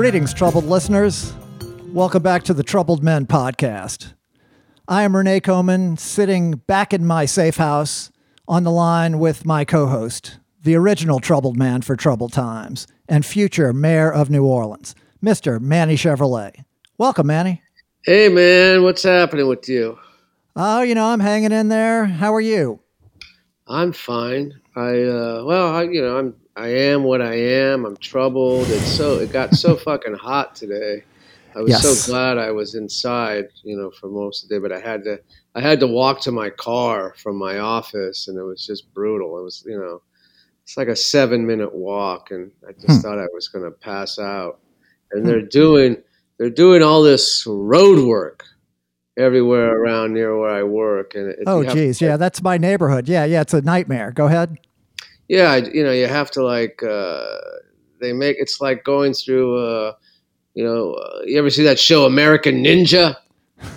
Greetings, troubled listeners. Welcome back to the Troubled Men podcast. I am Renee Coman, sitting back in my safe house on the line with my co host, the original troubled man for troubled times and future mayor of New Orleans, Mr. Manny Chevrolet. Welcome, Manny. Hey, man, what's happening with you? Oh, you know, I'm hanging in there. How are you? I'm fine. I, uh, well, I, you know, I'm, I am what I am. I'm troubled. It's so, it got so fucking hot today. I was Yes. so glad I was inside, you know, for most of the day, but I had to, I had to walk to my car from my office and it was just brutal. It was, you know, it's like a seven minute walk and I just Hmm. thought I was going to pass out. And they're doing, they're doing all this road work everywhere around near where I work. And it, Oh, geez. Yeah, that's my neighborhood. Yeah, yeah, it's a nightmare. Go ahead. Yeah you know you have to like uh they make it's like going through uh you know uh, you ever see that show american ninja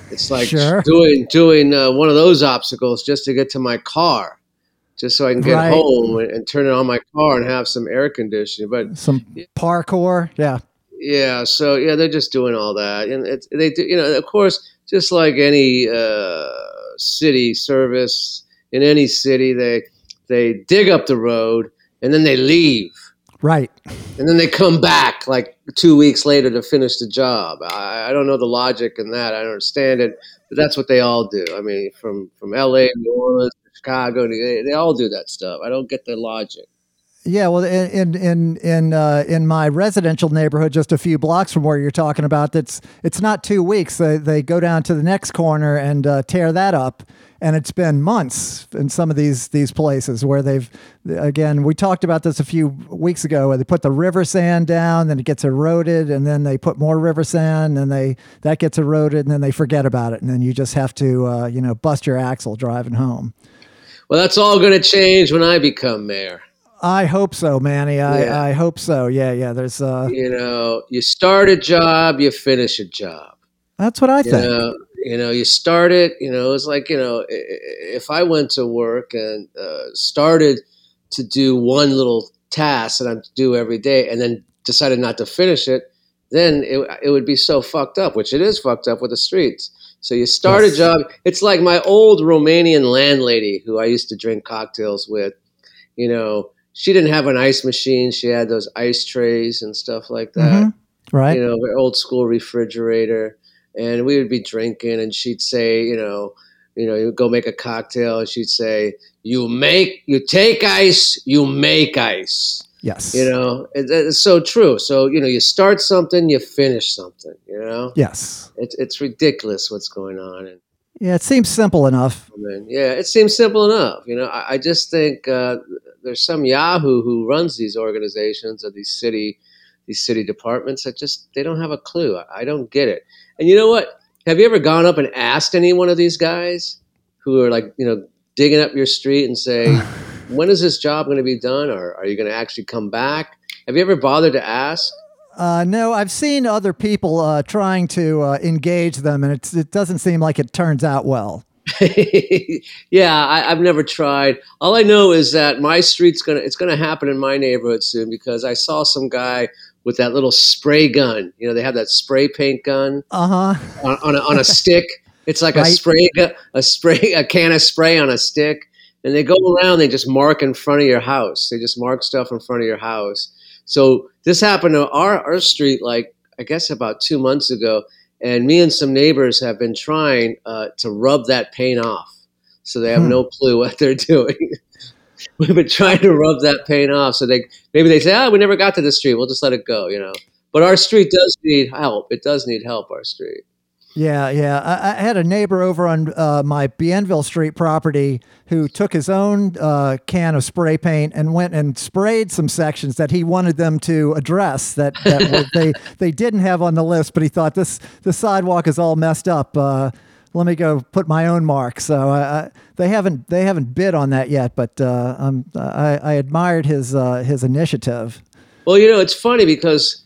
it's like Sure. doing doing uh, one of those obstacles just to get to my car just so i can get Right. home and, and turn it on my car and have some air conditioning but Some parkour. Yeah. yeah so yeah they're just doing all that and it's they do you know of course just like any uh city service in any city they they dig up the road and then they leave Right. and then they come back like two weeks later to finish the job. I, I don't know the logic in that. I don't understand it, but that's what they all do. I mean, from from L.A., New Orleans, Chicago, they, they all do that stuff. I don't get the logic. Yeah, well, in in in in, uh, in my residential neighborhood, just a few blocks from where you're talking about, that's it's not two weeks. They they go down to the next corner and uh, tear that up, and it's been months in some of these these places where they've again we talked about this a few weeks ago where they put the river sand down, then it gets eroded, and then they put more river sand, and they that gets eroded, and then they forget about it, and then you just have to uh, you know bust your axle driving home. Well, that's all going to change when I become mayor. I hope so, Manny. I, Yeah. I hope so. Yeah, yeah. There's uh, You know, you start a job, you finish a job. That's what I You think. know, you know, you start it. You know, it's like you know, if I went to work and uh, started to do one little task that I'm to do every day, and then decided not to finish it, then it, it would be so fucked up, which it is fucked up with the streets. So you start Yes. a job. It's like my old Romanian landlady who I used to drink cocktails with. You know, she didn't have an ice machine. She had those ice trays and stuff like that Mhm. Right. you know, old school refrigerator, and we would be drinking, and she'd say, you know, you know, you go make a cocktail, and she'd say, "You make, you take ice, you make ice." yes. You know, it, it's so true. So you know, you start something, you finish something. You know, Yes. it's it's ridiculous what's going on, and Yeah, it seems simple enough. I mean, yeah, it seems simple enough. You know, I, I just think uh, there's some Yahoo who runs these organizations or these city these city departments that just they don't have a clue. I, I don't get it. And you know what? Have you ever gone up and asked any one of these guys who are like you know digging up your street and say, when is this job going to be done, or are you going to actually come back? Have you ever bothered to ask? Uh, no, I've seen other people uh, trying to uh, engage them, and it's, it doesn't seem like it turns out well. yeah, I, I've never tried. All I know is that my street's gonna it's gonna happen in my neighborhood soon because I saw some guy with that little spray gun. You know, they have that spray paint gun Uh huh. on, on, a, on a stick. It's like a spray a spray a can of spray on a stick, and they go around. They just mark in front of your house. They just mark stuff in front of your house. So this happened to our our street like I guess about two months ago, and me and some neighbors have been trying uh, to rub that paint off. So they have Hmm. no clue what they're doing. We've been trying to rub that paint off. So they maybe they say, "Ah, we never got to the street. We'll just let it go," you know. But our street does need help. It does need help. Our street. Yeah, yeah. I, I had a neighbor over on uh, my Bienville Street property who took his own uh, can of spray paint and went and sprayed some sections that he wanted them to address that, that they they didn't have on the list, but he thought this the sidewalk is all messed up. Uh, let me go put my own mark. So I, they haven't they haven't bid on that yet, but uh, I, I admired his uh, his initiative. Well, you know, it's funny because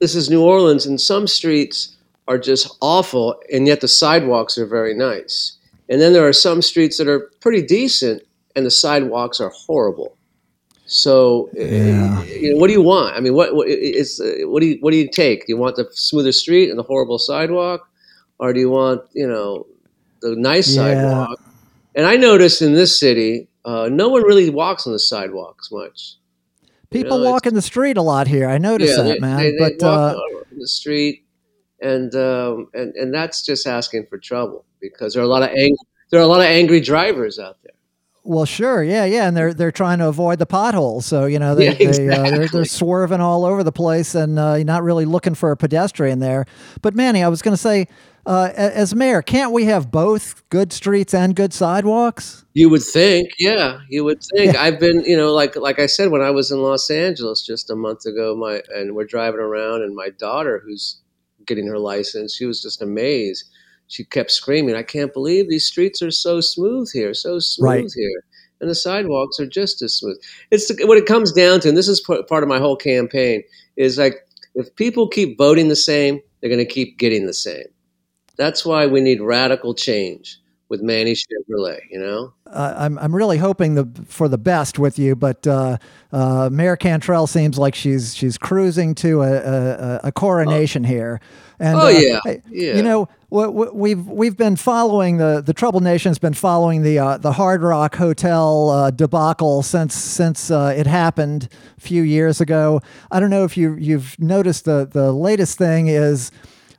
this is New Orleans, and some streets are just awful, and yet the sidewalks are very nice. And then there are some streets that are pretty decent, and the sidewalks are horrible. So, yeah. you know, what do you want? I mean, what what is uh, what do you what do you take? Do you want the smoother street and the horrible sidewalk, or do you want you know the nice yeah. sidewalk? And I noticed in this city, uh, no one really walks on the sidewalks much. People you know, walk in the street a lot here. I noticed yeah, that, they, man. They, they but walk uh, in the street, and um, and and that's just asking for trouble because there are a lot of angry, there are a lot of angry drivers out there. Well, sure, yeah, yeah, and they're they're trying to avoid the potholes, so you know they, yeah, exactly. they uh, they're, they're swerving all over the place, and uh, you're not really looking for a pedestrian there. But Manny, I was going to say, uh, as mayor, can't we have both good streets and good sidewalks? You would think, yeah, you would think. Yeah. I've been, you know, like like I said, when I was in Los Angeles just a month ago, my and we're driving around, and my daughter, who's getting her license, she was just amazed she kept screaming, I can't believe these streets are so smooth here, so smooth right. here. And the sidewalks are just as smooth. It's the, what it comes down to, and this is part of my whole campaign, is like if people keep voting the same, they're going to keep getting the same. That's why we need radical change with Manny Chevrolet, you know? Uh, I'm, I'm really hoping the, for the best with you, but uh, uh, Mayor Cantrell seems like she's she's cruising to a, a, a coronation oh. here. And, oh, uh, yeah. yeah. You know, we've we've been following the the Trouble Nation's been following the uh, the Hard Rock Hotel uh, debacle since since uh, it happened a few years ago. I don't know if you you've noticed the the latest thing is.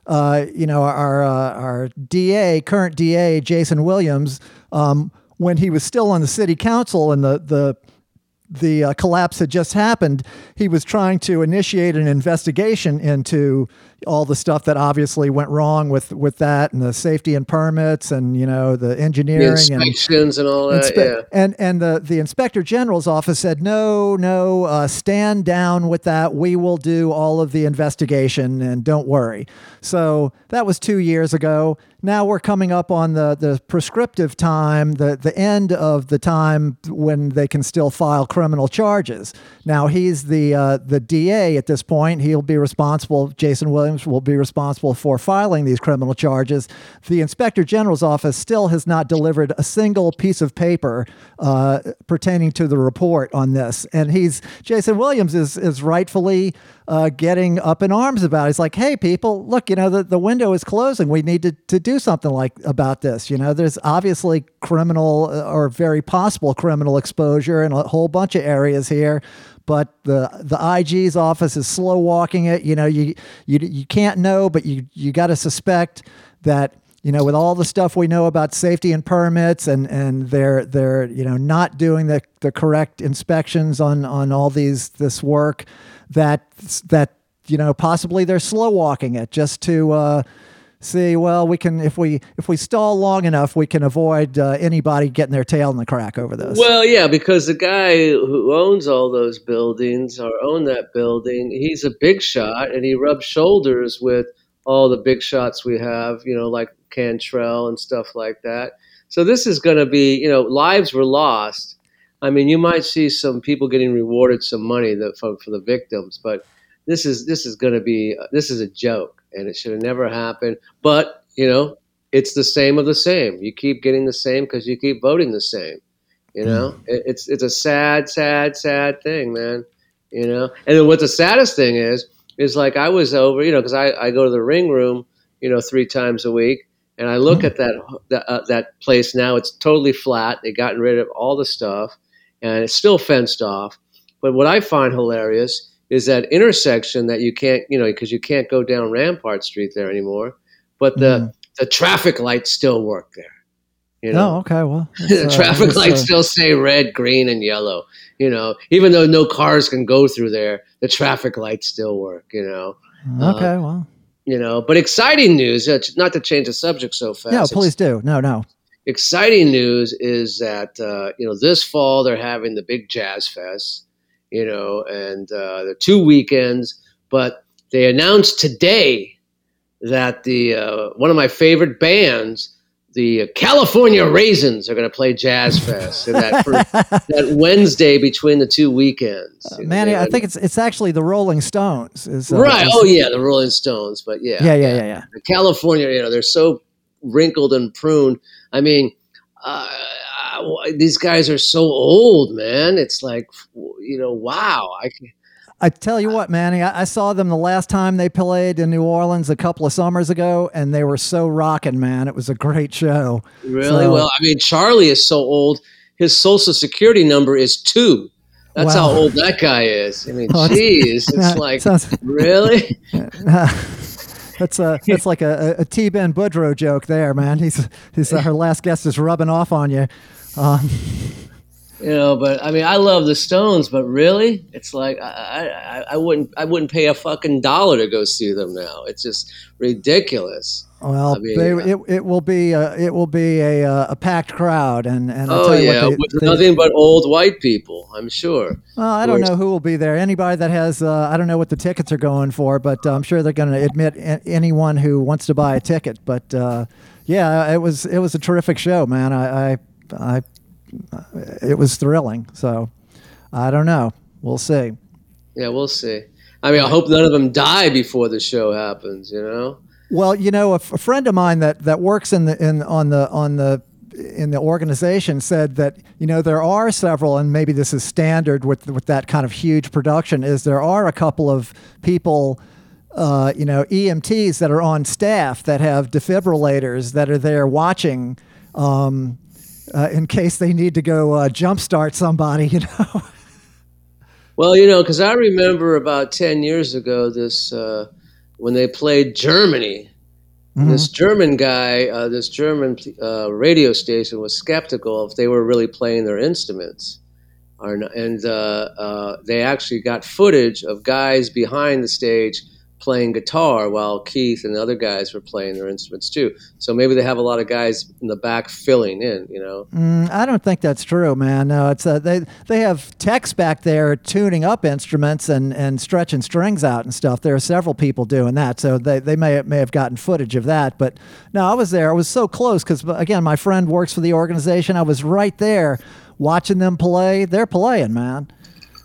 Uh, you know our uh, our DA, current DA Jason Williams, um, when he was still on the city council and the the the uh, collapse had just happened, he was trying to initiate an investigation into all the stuff that obviously went wrong with with that and the safety and permits and you know the engineering the inspections and, and all that inspe- yeah. and and the the inspector general's office said no no uh, stand down with that. We will do all of the investigation and don't worry. So that was 2 years ago. Now we're coming up on the the prescriptive time the the end of the time when they can still file criminal charges. Now he's the uh, the DA at this point. He'll be responsible Jason Williams will be responsible for filing these criminal charges. The Inspector General's office still has not delivered a single piece of paper uh, pertaining to the report on this. And he's Jason Williams is is rightfully uh, getting up in arms about. It. He's like, "Hey, people, look, you know the, the window is closing. We need to, to do something like about this. You know, there's obviously criminal uh, or very possible criminal exposure in a whole bunch of areas here." But the the IG's office is slow walking it. You know, you you you can't know, but you you got to suspect that you know with all the stuff we know about safety and permits and and they're they're you know not doing the the correct inspections on on all these this work that that you know possibly they're slow walking it just to uh, see well we can if we if we stall long enough we can avoid uh, anybody getting their tail in the crack over this. Well yeah because the guy who owns all those buildings or own that building he's a big shot and he rubs shoulders with all the big shots we have you know like cantrell and stuff like that. So this is going to be you know lives were lost. I mean you might see some people getting rewarded some money that, for, for the victims but this is this is going to be this is a joke and it should have never happened. But you know, it's the same of the same. You keep getting the same because you keep voting the same. You know, mm. it, it's it's a sad, sad, sad thing, man. You know, and then what the saddest thing is is like I was over, you know, because I, I go to the ring room, you know, three times a week, and I look mm. at that that, uh, that place now. It's totally flat. They've gotten rid of all the stuff, and it's still fenced off. But what I find hilarious is that intersection that you can't, you know, because you can't go down Rampart Street there anymore, but the mm. the traffic lights still work there. You know? Oh, okay. Well, the uh, traffic lights uh, still say red, green, and yellow. You know, even though no cars can go through there, the traffic lights still work. You know. Okay. Uh, well. You know, but exciting news. Uh, not to change the subject so fast. No, please do. No, no. Exciting news is that uh, you know this fall they're having the big jazz fest you know, and uh, the two weekends. But they announced today that the uh, one of my favorite bands, the California Raisins, are going to play Jazz Fest that, that Wednesday between the two weekends. Uh, Manny, I think it's it's actually the Rolling Stones. Is, uh, right? Is, oh yeah, the Rolling Stones. But yeah, yeah, yeah, yeah, yeah. California, you know, they're so wrinkled and pruned. I mean. Uh, these guys are so old, man. It's like, you know, wow. I I tell you what, Manny, I, I, saw them the last time they played in New Orleans a couple of summers ago, and they were so rocking, man. It was a great show. Really? So, well, I mean, Charlie is so old. His social security number is two. That's wow. how old that guy is. I mean, oh, geez, it's like sounds, really. that's a that's like a, a T Ben Boudreau joke there, man. He's he's uh, her last guest is rubbing off on you. Um, you know, but I mean, I love the Stones, but really, it's like I, I, I wouldn't I wouldn't pay a fucking dollar to go see them now. It's just ridiculous. Well, I mean, they, it, it will be a, it will be a, a packed crowd, and and I'll oh yeah, they, with they, nothing but old white people, I'm sure. Well, I don't know who will be there. Anybody that has, uh, I don't know what the tickets are going for, but uh, I'm sure they're going to admit anyone who wants to buy a ticket. But uh, yeah, it was it was a terrific show, man. I, I, I it was thrilling. So I don't know. We'll see. Yeah, we'll see. I mean, I hope none of them die before the show happens. You know. Well, you know, a, f- a friend of mine that, that works in the in on the on the in the organization said that you know there are several, and maybe this is standard with with that kind of huge production. Is there are a couple of people. Uh, you know, EMTs that are on staff that have defibrillators that are there watching um, uh, in case they need to go uh, jumpstart somebody, you know. well, you know, because I remember about 10 years ago, this uh, when they played Germany. Mm-hmm. This German guy, uh, this German uh, radio station was skeptical if they were really playing their instruments. And uh, uh, they actually got footage of guys behind the stage playing guitar while Keith and the other guys were playing their instruments too. So maybe they have a lot of guys in the back filling in, you know. Mm, I don't think that's true, man. No, it's uh, they they have techs back there tuning up instruments and, and stretching strings out and stuff. There are several people doing that, so they, they may may have gotten footage of that. But no, I was there. I was so close because again, my friend works for the organization. I was right there watching them play. They're playing, man.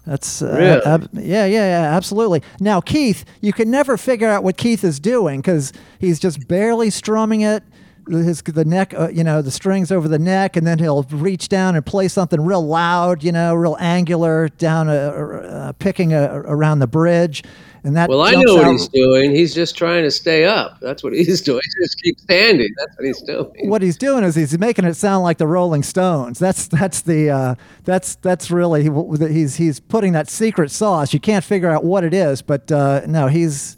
That's uh, really? ab- yeah, yeah, yeah, absolutely. Now, Keith, you can never figure out what Keith is doing because he's just barely strumming it. His the neck, uh, you know, the strings over the neck, and then he'll reach down and play something real loud, you know, real angular down, a, picking a, around the bridge. And that well, I know what he's doing. He's just trying to stay up. That's what he's doing. He just keeps standing. That's what he's doing. What he's doing is he's making it sound like the Rolling Stones. That's that's the uh, that's that's really he's he's putting that secret sauce. You can't figure out what it is, but uh, no, he's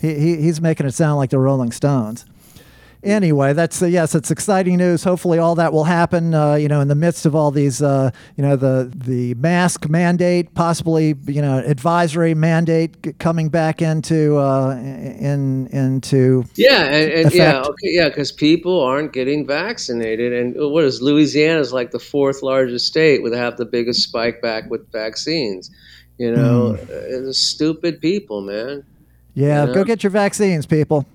he, he's making it sound like the Rolling Stones anyway, that's uh, yes, it's exciting news. Hopefully, all that will happen. Uh, you know, in the midst of all these, uh, you know, the the mask mandate, possibly you know, advisory mandate coming back into uh, in into yeah, and, and yeah, okay, yeah, because people aren't getting vaccinated, and what is Louisiana is like the fourth largest state with have the biggest spike back with vaccines. You know, mm. stupid people, man. Yeah, you know? go get your vaccines, people.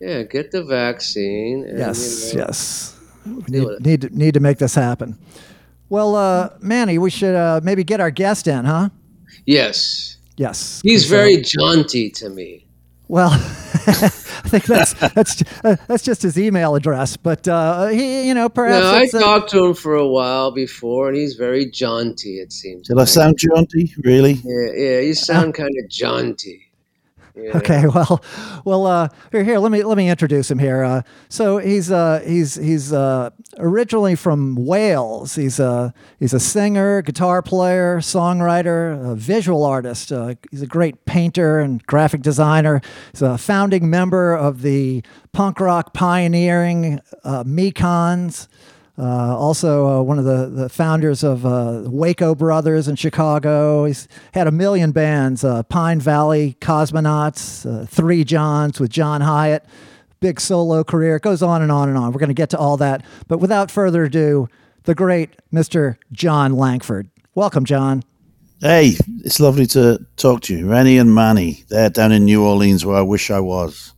Yeah, get the vaccine. And, yes, you know, yes. We need, need, to, need to make this happen. Well, uh, Manny, we should uh, maybe get our guest in, huh? Yes. Yes. He's very jaunty to me. Well, I think that's that's uh, that's just his email address, but uh, he, you know, perhaps. No, I talked to him for a while before, and he's very jaunty. It seems. Did I sound jaunty? Really? Yeah, yeah. You sound kind of jaunty. Yeah. Okay, well, well, uh, here, here, let me let me introduce him here. Uh, so he's uh, he's he's uh, originally from Wales. He's a he's a singer, guitar player, songwriter, visual artist. Uh, he's a great painter and graphic designer. He's a founding member of the punk rock pioneering uh, Mekons. Uh, also, uh, one of the, the founders of uh, Waco Brothers in Chicago. He's had a million bands uh, Pine Valley Cosmonauts, uh, Three Johns with John Hyatt, big solo career. It goes on and on and on. We're going to get to all that. But without further ado, the great Mr. Jon Langford. Welcome, John. Hey, it's lovely to talk to you. Rennie and Manny, they're down in New Orleans where I wish I was.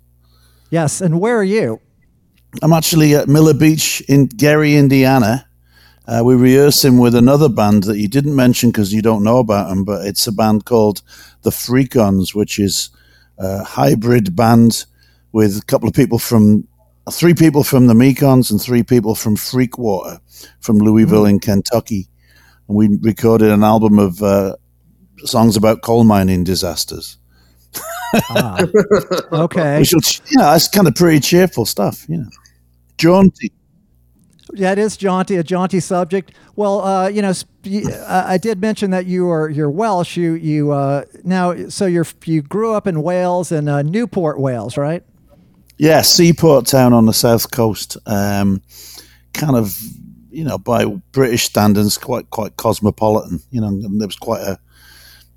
Yes, and where are you? I'm actually at Miller Beach in Gary, Indiana. Uh, we're rehearsing with another band that you didn't mention because you don't know about them, but it's a band called the Freakons, which is a hybrid band with a couple of people from three people from the Mekons and three people from Freakwater, from Louisville in Kentucky, and we recorded an album of uh, songs about coal mining disasters. Ah, okay. Which, know, that's kind of pretty cheerful stuff. You know, jaunty. Yeah, it is jaunty, a jaunty subject. Well, uh, you know, sp- I did mention that you are you're Welsh. You you uh, now so you're you grew up in Wales in uh, Newport, Wales, right? Yeah, seaport town on the south coast. Um, kind of, you know, by British standards, quite quite cosmopolitan. You know, and there was quite a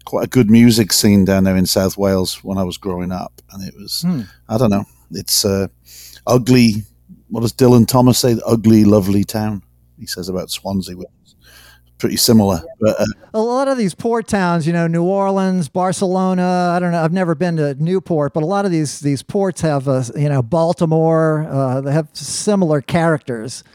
quite a good music scene down there in South Wales when I was growing up, and it was Hmm. I don't know, it's uh, ugly. What does Dylan Thomas say? The ugly, lovely town. He says about Swansea, which is pretty similar. But uh, A lot of these port towns, you know, New Orleans, Barcelona. I don't know. I've never been to Newport, but a lot of these these ports have, uh, you know, Baltimore. Uh, they have similar characters.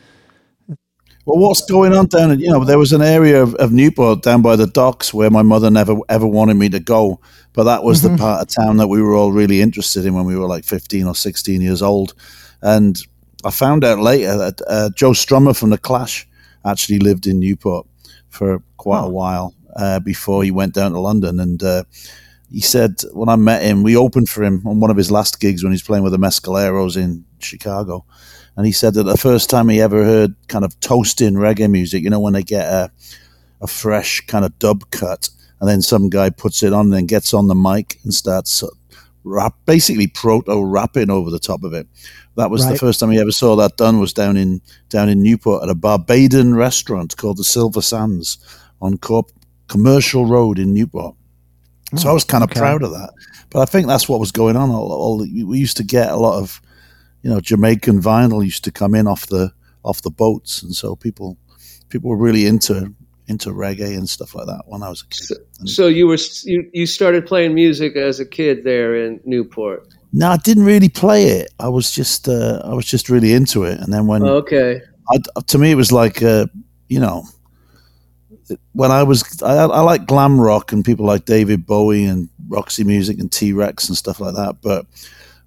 Well, what's going on down? You know, there was an area of, of Newport down by the docks where my mother never ever wanted me to go, but that was the part of town that we were all really interested in when we were like fifteen or sixteen years old. And I found out later that uh, Joe Strummer from the Clash actually lived in Newport for quite Huh. a while uh, before he went down to London. And uh, he said when I met him, we opened for him on one of his last gigs when he was playing with the Mescaleros in Chicago. And he said that the first time he ever heard kind of toasting reggae music, you know, when they get a, a fresh kind of dub cut, and then some guy puts it on and then gets on the mic and starts rap, basically proto rapping over the top of it. That was the first time he ever saw that done. Was down in down in Newport at a Barbadian restaurant called the Silver Sands on Corp- Commercial Road in Newport. So I oh, was kind of okay. proud of that. But I think that's what was going on. All, all, we used to get a lot of, you know, Jamaican vinyl used to come in off the off the boats, and so people people were really into into reggae and stuff like that when I was a kid. And- So you were you, you started playing music as a kid there in Newport. no, I didn't really play it. I was just uh, I was just really into it, and then when Okay. I, to me, it was like, uh, you know, when I was, I, I like glam rock and people like David Bowie and Roxy Music and T Rex and stuff like that. But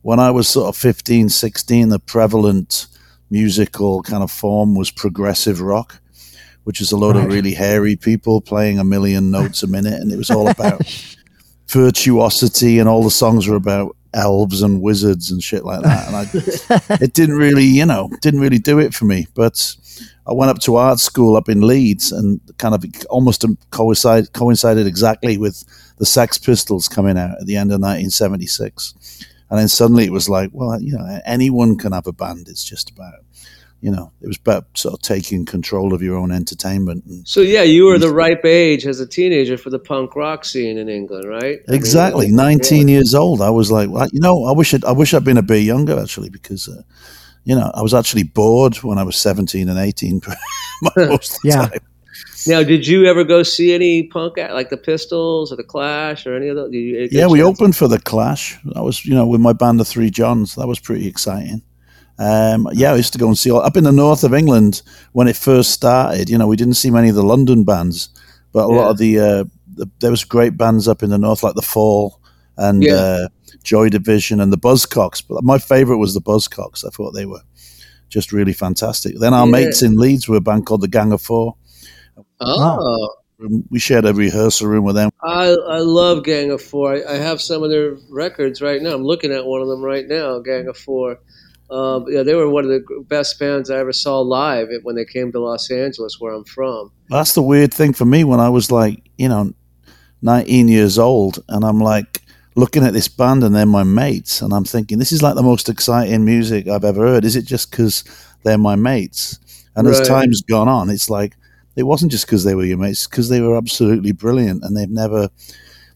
when I was sort of 15, 16, the prevalent musical kind of form was progressive rock, which is a load of really hairy people playing a million notes a minute. And it was all about virtuosity, and all the songs were about elves and wizards and shit like that. And I, it didn't really, you know, didn't really do it for me. But I went up to art school up in Leeds, and kind of almost coincide, coincided exactly with the Sex Pistols coming out at the end of 1976. And then suddenly it was like, well, you know, anyone can have a band. It's just about, you know, it was about sort of taking control of your own entertainment. And So yeah, you were the ripe age as a teenager for the punk rock scene in England, right? I mean, Exactly, yeah. nineteen years old. I was like, well, you know, I wish I'd, I wish I'd been a bit younger actually, because uh, you know, I was actually bored when I was seventeen and eighteen. most of the Yeah. time. Now, did you ever go see any punk act like the Pistols or the Clash or any of those? Did you get Yeah, we opened for the Clash. That was, you know, with my band, the Three Johns. That was pretty exciting. Um, yeah, I used to go and see all, up in the north of England when it first started. You know, we didn't see many of the London bands, but a lot of the, uh, the there was great bands up in the north like the Fall and Yeah. uh, Joy Division and the Buzzcocks. But my favorite was the Buzzcocks. I thought they were just really fantastic. Then our Yeah. mates in Leeds were a band called the Gang of Four. Oh, We shared a rehearsal room with them. I I love Gang of Four. I, I have some of their records right now. I'm looking at one of them right now. Gang of Four. Um, yeah, they were one of the best bands I ever saw live when they came to Los Angeles, where I'm from. That's the weird thing for me when I was like, you know, 19 years old, and I'm like looking at this band and they're my mates, and I'm thinking, this is like the most exciting music I've ever heard. Is it just because they're my mates? And as time's gone on, it's like it wasn't just because they were your mates, because they were absolutely brilliant, and they've never.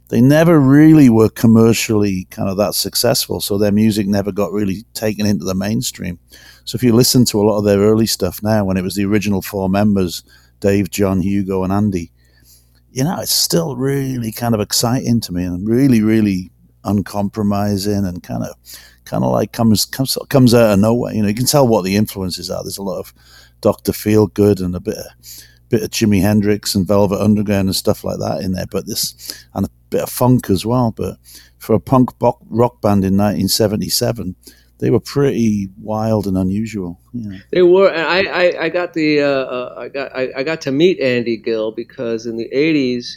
They never really were commercially kind of that successful, so their music never got really taken into the mainstream. So if you listen to a lot of their early stuff now, when it was the original four members, Dave, John, Hugo, and Andy, you know, it's still really kind of exciting to me and really, really uncompromising and kind of, kind of like comes comes comes out of nowhere. You know, you can tell what the influences are. There's a lot of Doctor Feelgood and a bit of bit of Jimi Hendrix and Velvet Underground and stuff like that in there, but this and bit of funk as well. But for a punk rock band in 1977, they were pretty wild and unusual. Yeah. They were. And I, I, I got the uh, uh, I got I, I, got to meet Andy Gill because in the '80s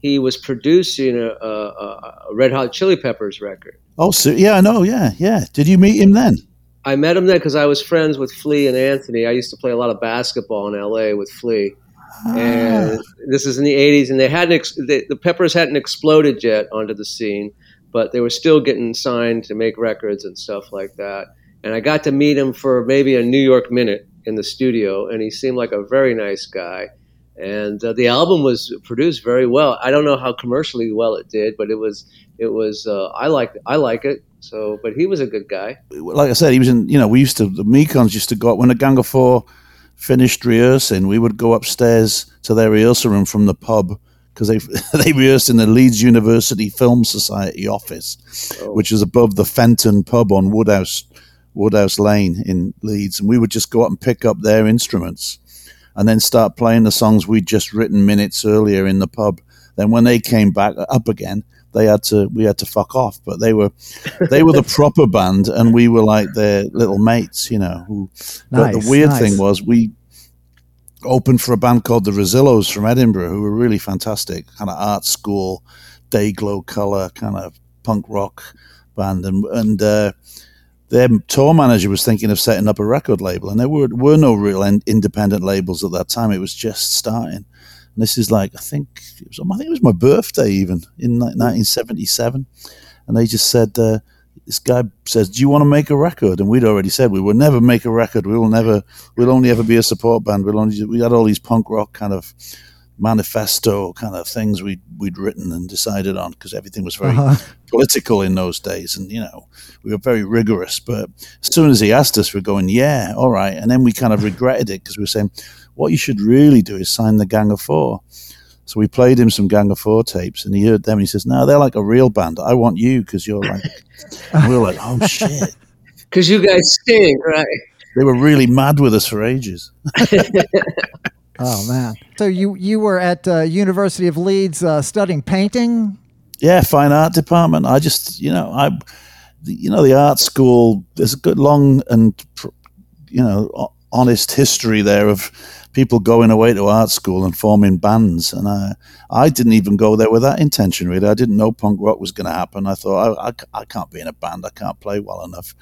he was producing a, a, a Red Hot Chili Peppers record. Oh, so, yeah, I know. Yeah, yeah. Did you meet him then? I met him then because I was friends with Flea and Anthony. I used to play a lot of basketball in L.A. with Flea. Ah. And this is in the '80s, and they hadn't ex- they, the Peppers hadn't exploded yet onto the scene but they were still getting signed to make records and stuff like that. And I got to meet him for maybe a New York minute in the studio, and he seemed like a very nice guy. And uh, the album was produced very well. I don't know how commercially well it did, but it was it was uh, I like I like it. So, but he was a good guy. Like I said, he was in. You know, we used to the Mekons used to go up when the Gang of Four finished rehearsing. We would go upstairs to their rehearsal room from the pub because they they rehearsed in the Leeds University Film Society office, oh. which is above the Fenton pub on Woodhouse Woodhouse Lane in Leeds, and we would just go up and pick up their instruments, and then start playing the songs we'd just written minutes earlier in the pub. Then when they came back up again, they had to we had to fuck off. But they were they were the proper band, and we were like their little mates, you know. Who, nice, but the weird nice. thing was we opened for a band called the Rezillos from Edinburgh, who were really fantastic, kind of art school, day glow color, kind of punk rock band, and and uh, their tour manager was thinking of setting up a record label, and there were were no real independent labels at that time. It was just starting. And this is like I think it was I think it was my birthday even in 1977, and they just said. Uh, this guy says, "Do you want to make a record?" And we'd already said we would never make a record. We will never. We'll only ever be a support band. We'll only. We had all these punk rock kind of manifesto kind of things we'd we'd written and decided on because everything was very uh-huh. political in those days, and you know we were very rigorous. But as soon as he asked us, we're going, "Yeah, all right," and then we kind of regretted it because we were saying, "What you should really do is sign the Gang of Four. So we played him some Gang of Four tapes, and he heard them. And he says, "No, they're like a real band. I want you because you're like." we were like, "Oh shit!" Because you guys stink, right? They were really mad with us for ages. oh man! So you you were at uh, University of Leeds uh, studying painting? Yeah, fine art department. I just you know I, you know the art school. There's a good long and you know honest history there of people going away to art school and forming bands. And I, I didn't even go there with that intention, really. I didn't know punk rock was going to happen. I thought, I, I, I, can't be in a band. I can't play well enough.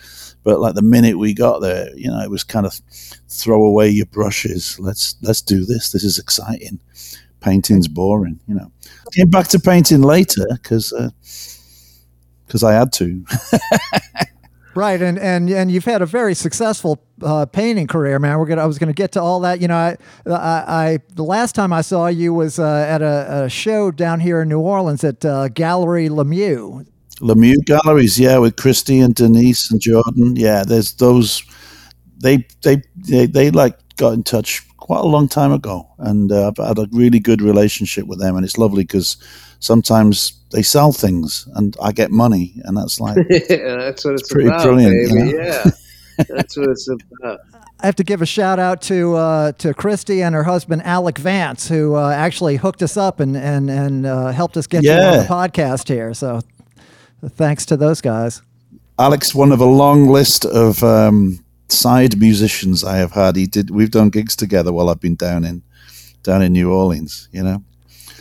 But like the minute we got there, you know, it was kind of throw away your brushes. Let's, let's do this. This is exciting. Painting's boring, you know. Came back to painting later because, because uh, I had to. Right, and and and you've had a very successful uh, painting career, man. We're gonna. I was gonna get to all that. You know, I, I, I the last time I saw you was uh, at a, a, show down here in New Orleans at uh, Gallery Lemieux. Lemieux Galleries, yeah, with Christy and Denise and Jordan. Yeah, there's those. They they they, they like got in touch quite a long time ago, and uh, I've had a really good relationship with them, and it's lovely because sometimes they sell things and I get money, and that's like yeah, that's what it's, it's pretty about, brilliant. Baby. You know? Yeah, that's what it's about. I have to give a shout out to uh, to Christy and her husband Alec Vance, who uh, actually hooked us up and and and uh, helped us get yeah. you on the podcast here. So, thanks to those guys. Alex, one of a long list of um, side musicians I have had. He did. We've done gigs together while I've been down in down in New Orleans. You know.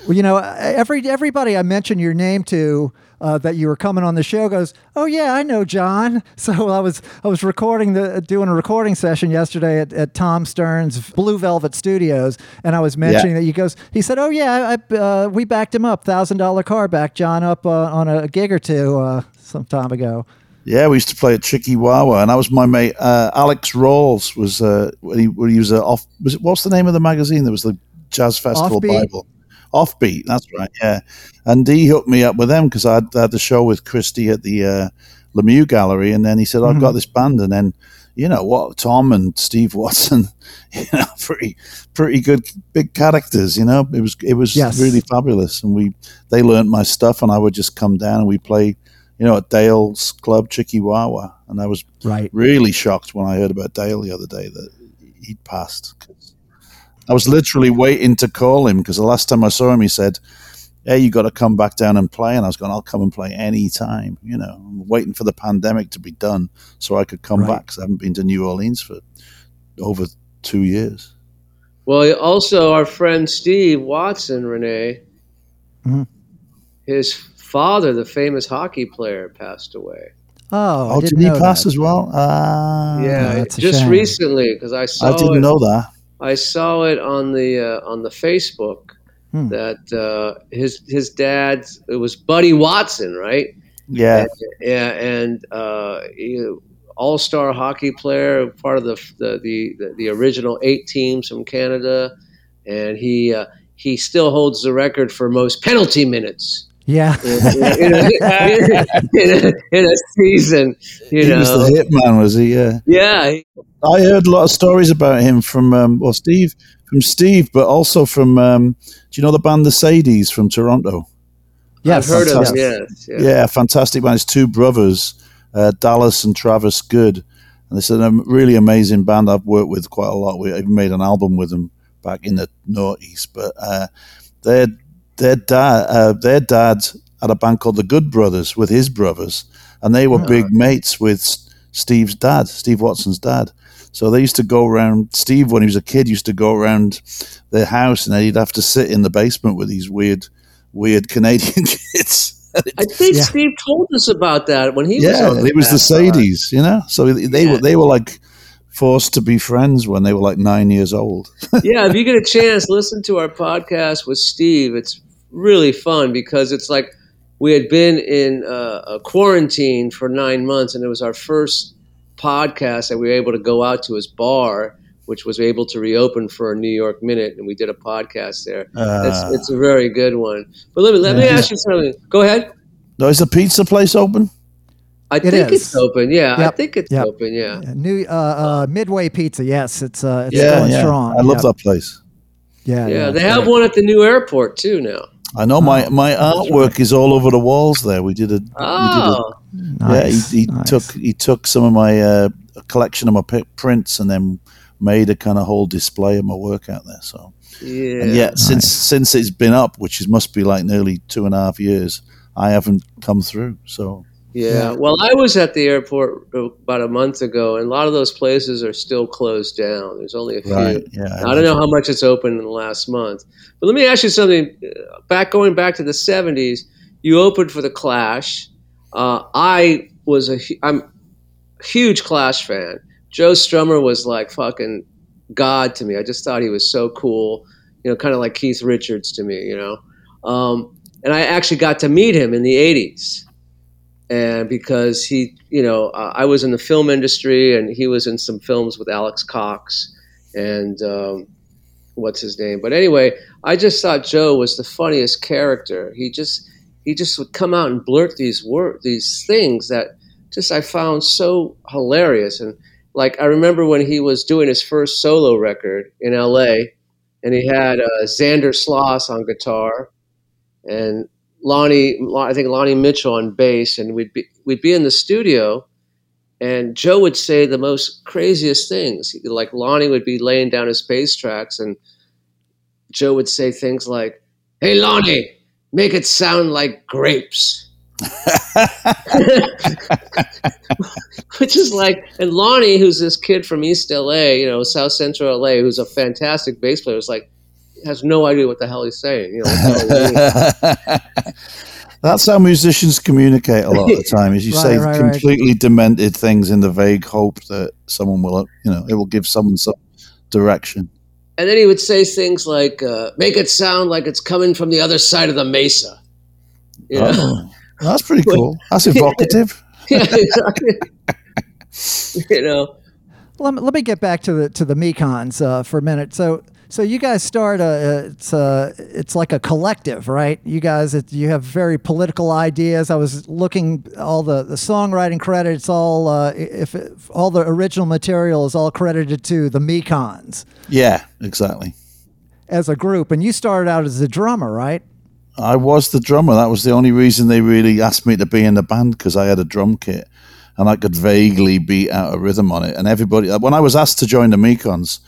Well, you know, every everybody I mention your name to uh, that you were coming on the show goes, "Oh yeah, I know John." So I was I was recording the doing a recording session yesterday at, at Tom Stern's Blue Velvet Studios, and I was mentioning yeah. that he goes. He said, "Oh yeah, I, uh, we backed him up, thousand dollar car back John up uh, on a gig or two uh, some time ago." Yeah, we used to play at Chickie Wah Wah, and that was my mate uh, Alex Rawls. Was uh, when he, when he was off? Was it what's the name of the magazine? There was the Jazz Festival Offbeat? Bible. Offbeat, that's right, yeah. And he hooked me up with them because I had the show with Christy at the uh, Lemieux Gallery, and then he said, "I've mm-hmm. got this band," and then you know what, Tom and Steve Watson, you know, pretty pretty good big characters. You know, it was it was yes. really fabulous, and we they learned my stuff, and I would just come down and we play. You know, at Dale's Club, Chickie Wah Wah, and I was right. really shocked when I heard about Dale the other day that he'd passed. I was literally waiting to call him because the last time I saw him, he said hey, you got to come back down and play. And I was going, I'll come and play anytime. You know, I'm waiting for the pandemic to be done so I could come Right. back because I haven't been to New Orleans for over two years. Well, also our friend Steve Watson, Renee, Mhm. his father, the famous hockey player, passed away. Oh, I Oh, didn't did he know pass that. as well? Ah, yeah, that's just shame. recently because I saw I didn't it. know that. I saw it on the uh, on the Facebook Hmm. that uh, his his dad it was Buddy Watson, right? Yeah, Yeah, and uh, all star hockey player, part of the, the the the original eight teams from Canada, and he uh, he still holds the record for most penalty minutes Yeah. in, in, a, in, a, in a season. You he know, was the hitman, was he? Yeah. yeah, I heard a lot of stories about him from, um, well, Steve, from Steve, but also from, um, do you know the band The Sadies from Toronto? Yeah, I've heard of them. Yes, yeah. Yeah, fantastic band. It's two brothers, uh, Dallas and Travis Good. And it's a um, really amazing band I've worked with quite a lot. We even made an album with them back in the Northeast. But uh, their, their, dad, uh, their dad had a band called the Good Brothers with his brothers. And they were Oh. big mates with Steve's dad, Steve Watson's dad. So they used to go around. Steve, when he was a kid, used to go around their house, and then he'd have to sit in the basement with these weird, weird Canadian kids. I think Yeah. Steve told us about that when he was yeah, it was the Fast Sadies, you know. So they Yeah. were they were like forced to be friends when they were like nine years old. yeah, if you get a chance, listen to our podcast with Steve. It's really fun because it's like we had been in uh, a quarantine for nine months, and it was our first podcast that we were able to go out to his bar, which was able to reopen for a New York minute, and we did a podcast there. Uh, It's, it's a very good one. But let me let me ask you something. Go ahead. no, is the pizza place open? I think is. it's open. Yeah, I think it's Yep. open. Yeah. Yeah, New uh, uh, Midway Pizza. Yes, it's uh, it's yeah, going yeah. strong. I love yeah. that place. Yeah, Yeah, they have great. one at the new airport too now. I know my Oh, my artwork is all over the walls there. We did a we did a Oh, Nice, yeah, he, he nice. took he took some of my uh, collection of my pi- prints and then made a kind of whole display of my work out there. So yeah. and yet since since it's been up, which is must be like nearly two and a half years, I haven't come through. So Yeah. Yeah. Well, I was at the airport about a month ago, and a lot of those places are still closed down. There's only a few. right, yeah, I don't know how much it's open in the last month. But let me ask you something. Back going back to the 70s, you opened for the Clash. Uh, I was a I'm a huge Clash fan. Joe Strummer was like fucking god to me. I just thought he was so cool. You know, kind of like Keith Richards to me. You know, um, and I actually got to meet him in the 80s and because he, you know, I was in the film industry and he was in some films with Alex Cox and um, what's his name. But anyway, I just thought Joe was the funniest character. He just he just would come out and blurt these word these things that just I found so hilarious. And like I remember when he was doing his first solo record in L.A. and he had uh, Zander Schloss on guitar and Lonnie, I think Lonnie Mitchell on bass, and we'd be we'd be in the studio, and Joe would say the most craziest things. Like Lonnie would be laying down his bass tracks, and Joe would say things like, "Hey Lonnie, make it sound like grapes," which is like, and Lonnie, who's this kid from East LA, you know, South Central LA, who's a fantastic bass player, is like has no idea what the hell he's saying. You know, what the hell he means. That's how musicians communicate a lot of the time. Is you Right, say right, right. completely demented things in the vague hope that someone will, you know, it will give someone some direction. And then he would say things like, uh, make it sound like it's coming from the other side of the mesa. You know? Oh, that's pretty cool. That's evocative. Yeah, exactly. you know, Let me, let me get back to the to the Mekons uh, for a minute. So so you guys start a it's a it's like a collective, right? You guys it, you have very political ideas. I was looking all the the songwriting credits all uh, if, if all the original material is all credited to the Mekons Yeah, exactly. as a group, and you started out as a drummer, right? I was the drummer. That was the only reason they really asked me to be in the band because I had a drum kit and I could vaguely beat out a rhythm on it. And everybody, when I was asked to join the Mekons,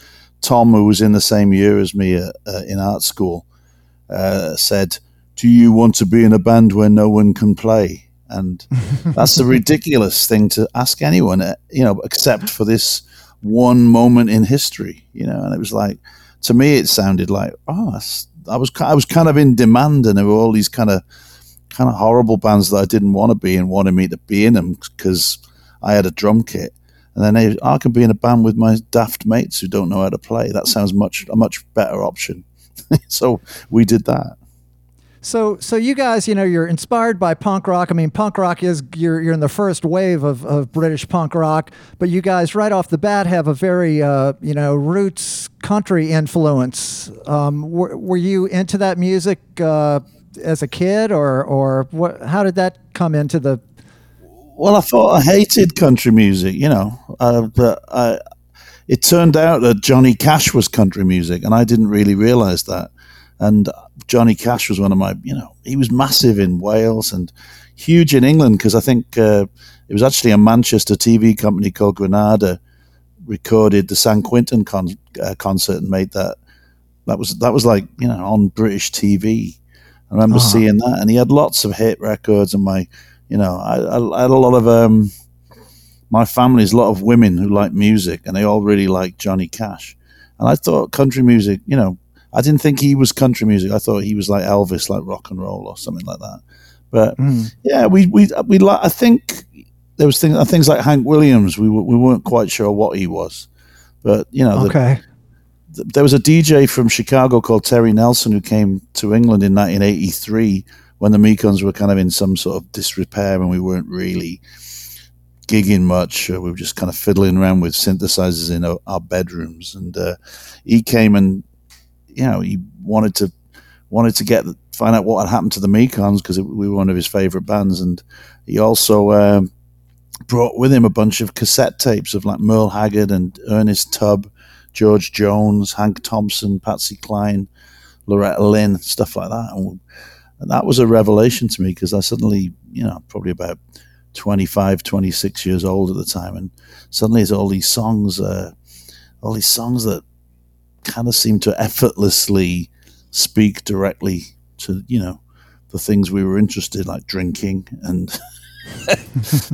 Tom, who was in the same year as me uh, uh, in art school, uh, said, do you want to be in a band where no one can play? And that's a ridiculous thing to ask anyone, uh, you know, except for this one moment in history, you know. And it was like, to me, it sounded like, oh, I was I was kind of in demand, and there were all these kind of kind of horrible bands that I didn't want to be in wanted me to be in them because I had a drum kit. And then I can be in a band with my daft mates who don't know how to play. That sounds much a much better option. so we did that. So, so you guys, you know, you're inspired by punk rock. I mean, punk rock is you're you're in the first wave of, of British punk rock, but you guys right off the bat have a very uh, you know roots country influence. Um, were, were you into that music uh, as a kid, or or what? How did that come into the? Well, I thought I hated country music, you know, uh, but I, it turned out that Johnny Cash was country music, and I didn't really realize that. And Johnny Cash was one of my, you know, he was massive in Wales and huge in England because I think uh, it was actually a Manchester TV company called Granada recorded the San Quentin con- uh, concert and made that. That was that was like you know on British TV. I remember uh-huh. seeing that, and he had lots of hit records. And my, you know, I, I had a lot of um, my family's a lot of women who like music, and they all really like Johnny Cash. And I thought country music, you know, I didn't think he was country music. I thought he was like Elvis, like rock and roll or something like that. But mm. yeah, we we we like. I think there was things things like Hank Williams. We we weren't quite sure what he was, but you know, okay. The, there was a DJ from Chicago called Terry Nelson who came to England in 1983 when the Mekons were kind of in some sort of disrepair and we weren't really gigging much. Uh, we were just kind of fiddling around with synthesizers in our, our bedrooms, and uh, he came and you know, he wanted to wanted to get find out what had happened to the Mekons because we were one of his favorite bands, and he also um, brought with him a bunch of cassette tapes of like Merle Haggard and Ernest Tubb, George Jones, Hank Thompson, Patsy Cline, Loretta Lynn, stuff like that, and, and that was a revelation to me because I suddenly, you know, probably about 25, 26 years old at the time, and suddenly there's all these songs, uh, all these songs that kind of seemed to effortlessly speak directly to you know the things we were interested, like drinking and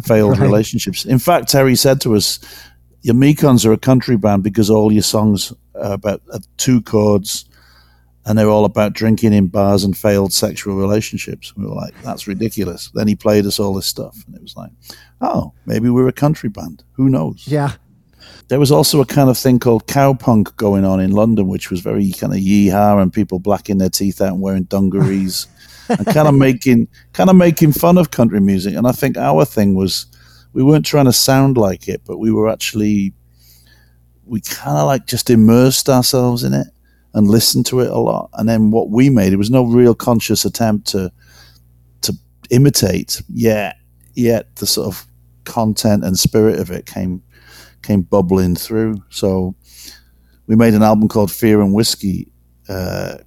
failed right. relationships. In fact, Terry said to us, "Your Mekons are a country band because all your songs are about uh, two chords." And they're all about drinking in bars and failed sexual relationships. We were like, that's ridiculous. Then he played us all this stuff, and it was like, oh, maybe we're a country band. Who knows? Yeah, there was also a kind of thing called cowpunk going on in London, which was very kind of yeehaw and people blacking their teeth out and wearing dungarees and kind of making kind of making fun of country music. And I think our thing was we weren't trying to sound like it, but we were actually we kind of like just immersed ourselves in it and listened to it a lot. And then what we made, it was no real conscious attempt to to imitate. Yet, yet the sort of content and spirit of it came came bubbling through. So we made an album called Fear and Whiskey. Uh,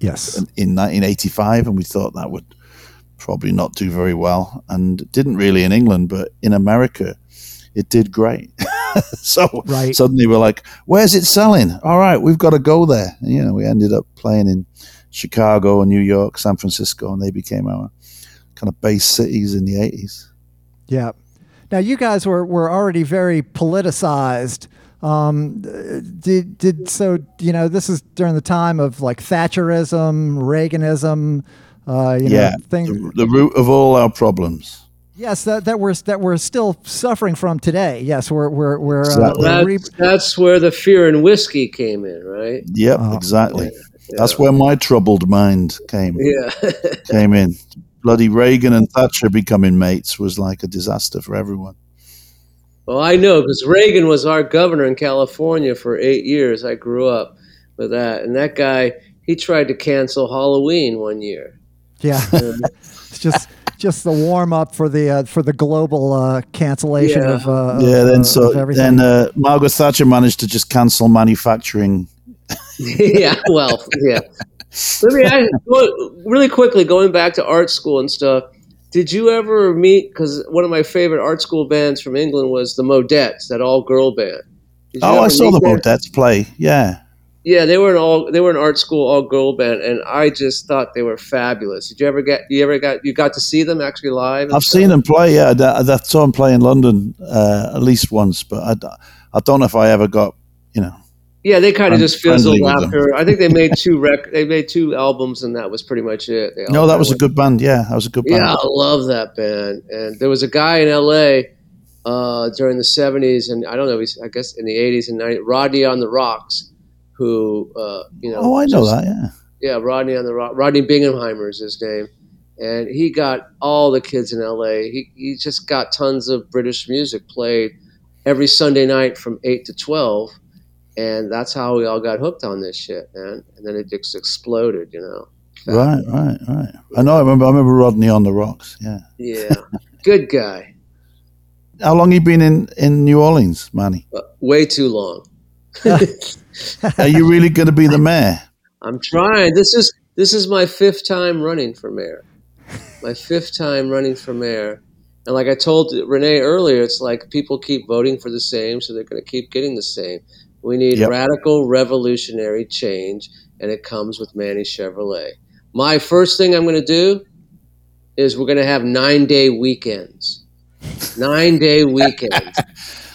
yes. In 1985, and we thought that would probably not do very well, and didn't really in England, but in America, it did great. so right. suddenly we're like, "Where's it selling? All right, we've got to go there." And, you know, we ended up playing in Chicago, New York, San Francisco, and they became our kind of base cities in the 80s. Yeah. Now, you guys were, were already very politicized. Um, did did so? You know, this is during the time of like Thatcherism, Reaganism. Uh, you yeah, know, things, the, the root of all our problems. Yes, that, that we're that we're still suffering from today. Yes, we're we're we're. Exactly. Uh, that's, that's, where the fear and whiskey came in, right? Yep, uh, exactly. Yeah. That's where my troubled mind came. Yeah, came in bloody Reagan and Thatcher becoming mates was like a disaster for everyone. Well, I know because Reagan was our governor in California for eight years. I grew up with that, and that guy he tried to cancel Halloween one year. Yeah, it's just just the warm up for the uh, for the global uh, cancellation yeah. of uh, yeah. Of, then so then uh, Margaret Thatcher managed to just cancel manufacturing. yeah, well, yeah. Let me ask really quickly, going back to art school and stuff. Did you ever meet? Because one of my favorite art school bands from England was the Modettes, that all girl band. Oh, I saw the Modettes play. Yeah. Yeah, they were an all they were an art school all girl band, and I just thought they were fabulous. Did you ever get you ever got you got to see them actually live? I've seen them play. Yeah, I, I saw them play in London uh, at least once, but I, I don't know if I ever got you know. Yeah, they kind of just fizzled after. I think they made two rec. They made two albums, and that was pretty much it. No, that was a good band. Yeah, that was a good band. Yeah, I love that band. And there was a guy in L.A. Uh, during the '70s, and I don't know, I guess in the '80s and '90s, Rodney on the Rocks who uh, you know. Oh, I know just, that. Yeah. Yeah, Rodney on the Rodney Bingenheimer is his name, and he got all the kids in L.A. He he just got tons of British music played every Sunday night from eight to twelve, and that's how we all got hooked on this shit, man. And then it just exploded, you know. Right, right, right. I know. I remember. I remember Rodney on the Rocks. Yeah. Yeah. Good guy. How long you been in in New Orleans, Manny? Uh, way too long. Are you really going to be the mayor? I'm trying. This is this is my fifth time running for mayor. My fifth time running for mayor. And like I told Rene earlier, it's like people keep voting for the same, so they're going to keep getting the same. We need yep. radical, revolutionary change, and it comes with Manny Chevrolet. My first thing I'm going to do is we're going to have nine day weekends. Nine day weekends.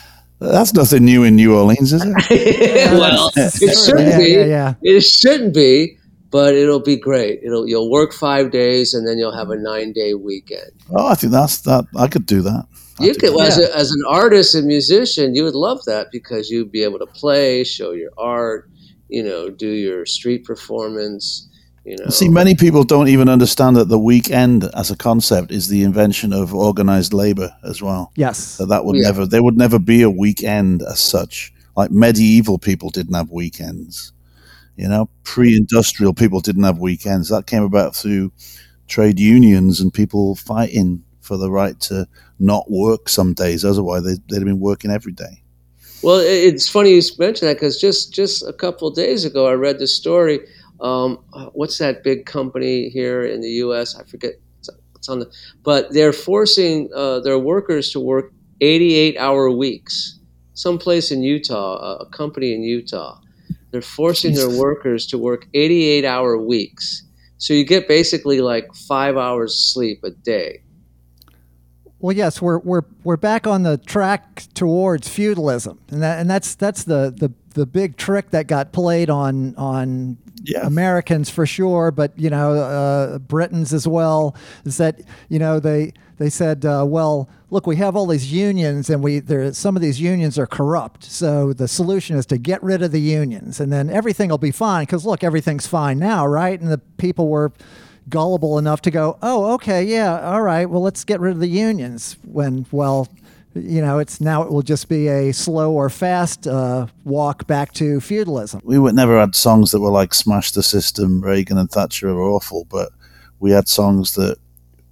That's nothing new in New Orleans, is it? well, it shouldn't yeah, be. Yeah, yeah. It shouldn't be, but it'll be great. It'll you'll work five days and then you'll have a nine day weekend. Oh, I think that's that. I could do that. i you could, as, a, as an artist and musician, you would love that because you'd be able to play, show your art, you know, do your street performance you know? See, many people don't even understand that the weekend as a concept is the invention of organized labor as well. Yes, so that would yeah. never there would never be a weekend as such. Like medieval people didn't have weekends. You know, pre-industrial people didn't have weekends. That came about through trade unions and people fighting for the right to not work some days. Otherwise, they, they'd have been working every day. Well, it's funny you mention that because just just a couple of days ago, I read this story um, what's that big company here in the U.S.? I forget. It's on the, but they're forcing uh, their workers to work 88 hour weeks. Someplace in Utah, a company in Utah, they're forcing Jesus. their workers to work 88 hour weeks. So you get basically like five hours sleep a day. Well, yes, we're we're we're back on the track towards feudalism, and that and that's that's the the the big trick that got played on on yeah. Americans for sure, but you know uh, Britons as well. Is that you know they they said, uh, well, look, we have all these unions, and we there some of these unions are corrupt. So the solution is to get rid of the unions, and then everything will be fine. Because look, everything's fine now, right? And the people were gullible enough to go, oh, okay, yeah, all right, well, let's get rid of the unions. When well, you know, it's now it will just be a slow or fast uh, walk back to feudalism. We would never had songs that were like "Smash the System," Reagan and Thatcher are awful, but we had songs that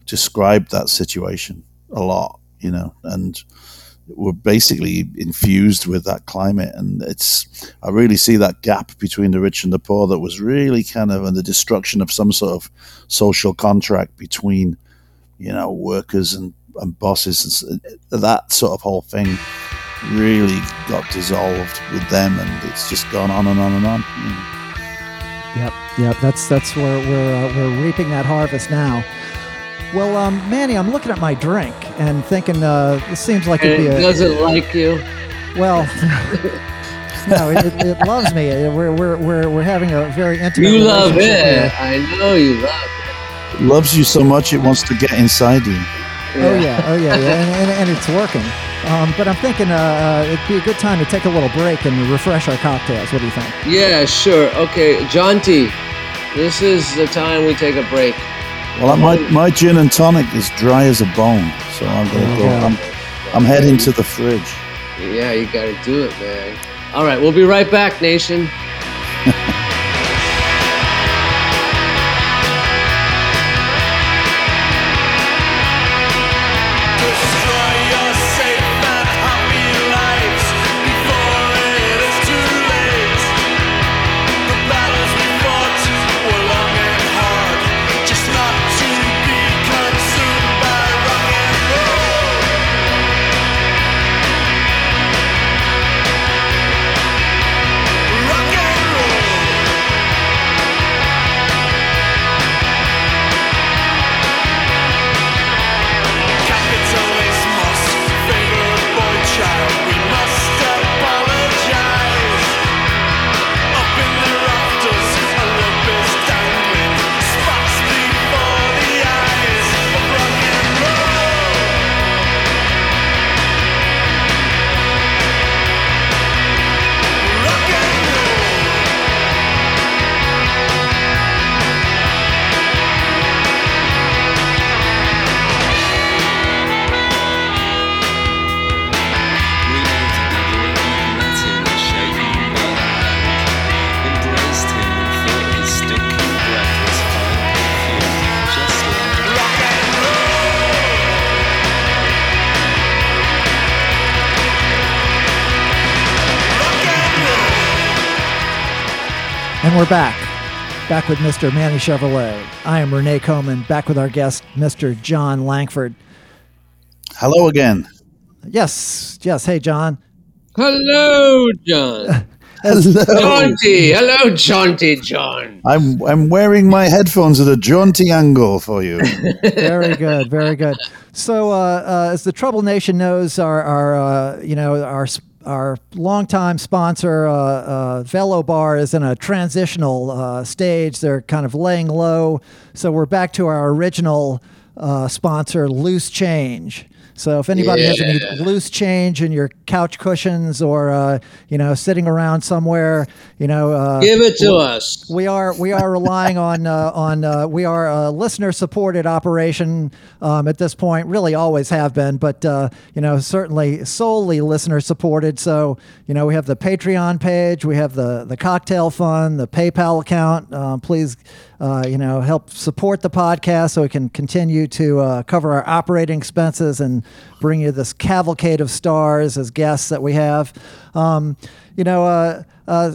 described that situation a lot, you know, and were basically infused with that climate. And it's I really see that gap between the rich and the poor that was really kind of and the destruction of some sort of social contract between you know workers and and bosses, that sort of whole thing really got dissolved with them, and it's just gone on and on and on. Yep, yep. That's that's where we're uh, we're reaping that harvest now. Well, um, Manny, I'm looking at my drink and thinking uh, this seems like it'd be it a, doesn't like you. Well. no, it, it, loves me. We're, we're, we're, we're having a very intimate. You love it. Here. I know you love it. it. Loves you so much it wants to get inside you. Oh yeah, oh yeah, yeah, and, and, and it's working. Um, but I'm thinking uh, uh, it'd be a good time to take a little break and refresh our cocktails. What do you think? Yeah, sure. Okay, John T. This is the time we take a break. Well, my my gin and tonic is dry as a bone, so I'm gonna go. I'm, I'm heading to the fridge. Yeah, you got to do it, man. All right, we'll be right back, nation. with Mr. Manny Chevrolet. I am Rene Coman, back with our guest, Mr. Jon Langford. Hello again. Yes, yes. Hey, Jon. Hello, Jon. Hello. Jaunty. Hello, Jaunty Jon. I'm I'm wearing my headphones at a jaunty angle for you. very good, very good. So, uh, uh, as the Trouble Nation knows, our, our uh, you know our our longtime sponsor, uh, uh, Velo Bar, is in a transitional uh, stage. They're kind of laying low. So we're back to our original uh, sponsor, Loose Change. So if anybody has any loose change in your couch cushions or uh, you know sitting around somewhere, you know, uh, give it to us. We are we are relying on uh, on uh, we are a listener supported operation um, at this point. Really, always have been, but uh, you know certainly solely listener supported. So you know we have the Patreon page, we have the the cocktail fund, the PayPal account. Um, please uh, you know, help support the podcast so we can continue to uh, cover our operating expenses and bring you this cavalcade of stars as guests that we have. Um, you know, uh, uh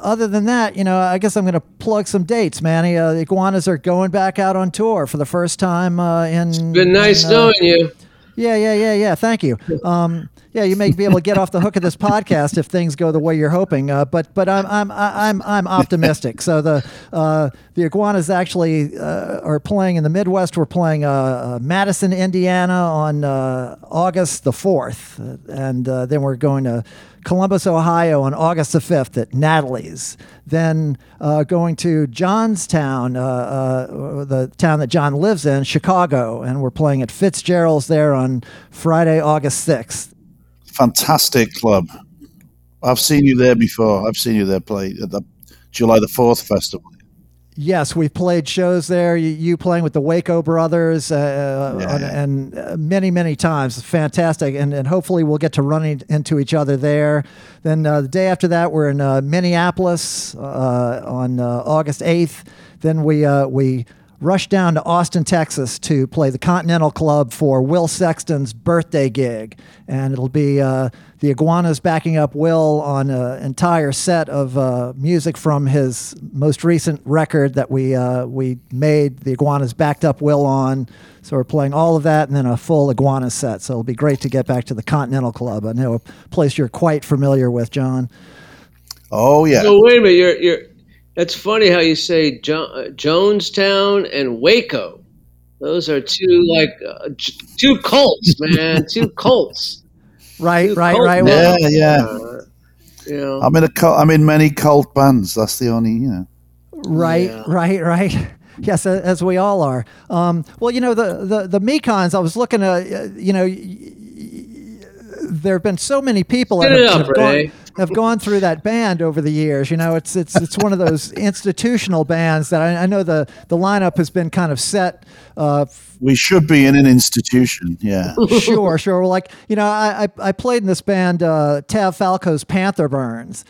other than that, you know, I guess I'm going to plug some dates, Manny. Uh, the Iguanas are going back out on tour for the first time in. It's been nice knowing you. Yeah, yeah, yeah, yeah. Thank you. Um, yeah, you may be able to get off the hook of this podcast if things go the way you're hoping. Uh, but but I'm I'm I'm I'm optimistic. So the uh, the iguanas actually uh, are playing in the Midwest. We're playing uh, uh, Madison, Indiana, on uh, August the fourth, and then we're going to Columbus, Ohio on August the 5th at Natalie's. Then uh, going to Johnstown, uh, uh, the town that Jon lives in, Chicago, and we're playing at Fitzgerald's there on Friday, August 6th fantastic club. I've seen you there before. I've seen you there play at the July the Fourth festival. Yes, we've played shows there. You, you playing with the Waco Brothers, uh, yeah. and uh, many, many times. Fantastic, and and hopefully we'll get to running into each other there. Then uh, the day after that, we're in uh, Minneapolis uh, on uh, August eighth. Then we we rush down to Austin, Texas to play the Continental Club for Will Sexton's birthday gig. And it'll be uh, the Iguanas backing up Will on an entire set of uh, music from his most recent record that we, uh, we made. The Iguanas backed up Will on. So we're playing all of that and then a full Iguana set. So it'll be great to get back to the Continental Club. I know a place you're quite familiar with, Jon. Oh, yeah. So wait a minute. You're, you're that's funny how you say jo- uh, Jonestown and Waco. Those are two like uh, two cults, man. two cults. Right, two right, cult right. Yeah, yeah. Uh, you know. I'm in a cult, I'm in many cult bands. That's the only, you know. Right, yeah. right, right. Yes, as we all are. Um, well, you know the the the Mekons. I was looking at, uh, you know, there have been so many people that have, up, have, gone, have, gone, through that band over the years. You know, it's it's it's one of those institutional bands that I, I, know the the lineup has been kind of set. Uh, we should be in an institution, yeah. sure, sure. Well, like you know, I I, I played in this band, uh, Tav Falco's Panther Burns.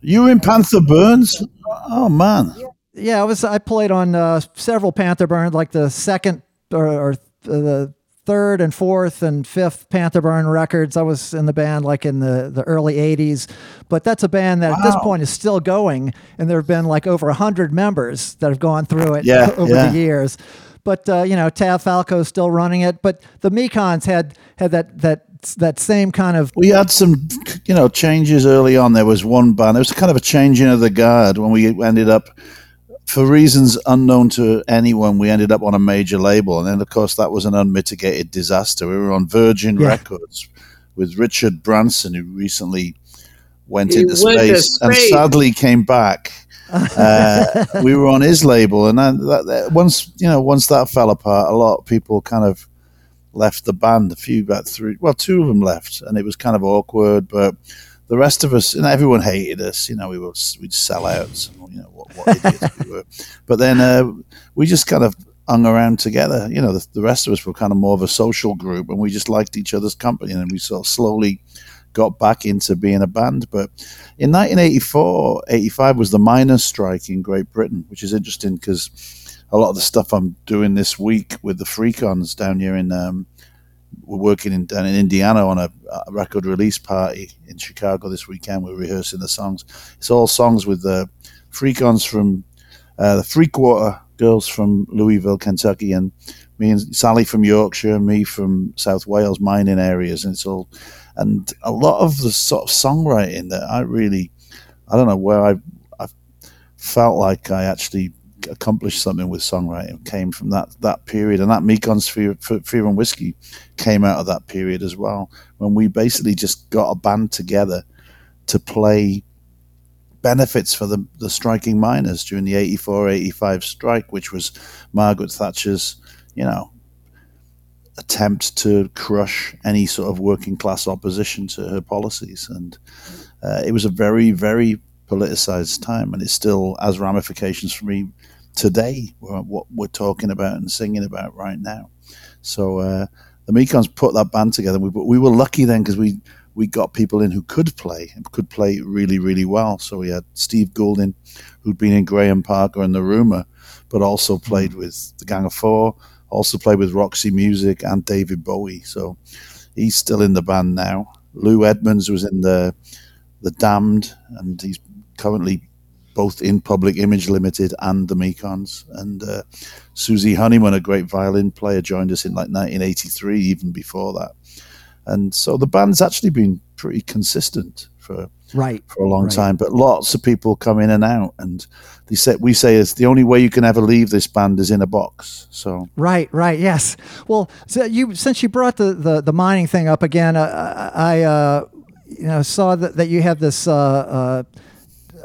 You in Panther Burns? Oh man. Yeah, I was. I played on uh, several Panther Burns, like the second or, or the third and fourth and fifth Panther Burn records. I was in the band like in the, the early 80s, but that's a band that wow. at this point is still going. And there have been like over 100 members that have gone through it yeah, over yeah. the years. But, uh, you know, Tav Falco's still running it. But the Mekons had, had that, that that same kind of. We had some, you know, changes early on. There was one band. There was kind of a changing of the guard when we ended up for reasons unknown to anyone, we ended up on a major label, and then of course that was an unmitigated disaster. We were on Virgin yeah. Records with Richard Branson, who recently went, into, went space, space, and sadly came back. uh, we were on his label, and then that, that, once you know, once that fell apart, a lot of people kind of left the band. A few, about three, well, two of them left, and it was kind of awkward, but the rest of us, and everyone hated us. You know, we were we'd sell out. You know what, what idiots we were. But then uh, we just kind of hung around together. You know, the, the, rest of us were kind of more of a social group, and we just liked each other's company, and we sort of slowly got back into being a band. But in 1984, 85 was the miners' strike in Great Britain, which is interesting because a lot of the stuff I'm doing this week with the Freakons down here in um, we're working in, down in Indiana on a, a, record release party in Chicago this weekend. We're rehearsing the songs. It's all songs with the Freakons from uh, the Freakwater girls from Louisville, Kentucky, and me and Sally from Yorkshire, me from South Wales mining areas, and it's all and a lot of the sort of songwriting that I really I don't know where I I felt like I actually accomplished something with songwriting came from that that period, and that Mekon's Fear, Fear and Whiskey came out of that period as well, when we basically just got a band together to play benefits for the, the striking miners during the 84 85 strike, which was Margaret Thatcher's, you know, attempt to crush any sort of working class opposition to her policies. And uh, it was a very, very politicized time, and it still has ramifications for me today, what we're talking about and singing about right now. So uh, the Mekons put that band together. We, we were lucky then because we we got people in who could play and could play really, really well. So we had Steve Goulding, who'd been in Graham Parker and The Rumour, but also played mm. with the Gang of Four, also played with Roxy Music and David Bowie. So he's still in the band now. Lu Edmonds was in the the Damned, and he's currently both in Public Image Limited and the Mekons. And uh, Susie Honeyman, a great violin player, joined us in like 1983, even before that. And so the band's actually been pretty consistent for right for a long right. time. But lots of people come in and out, and they say we say it's the only way you can ever leave this band is in a box. So right, right, yes. Well, so you since you brought the the, the mining thing up again, uh, I uh, you know saw that that you have this. Uh,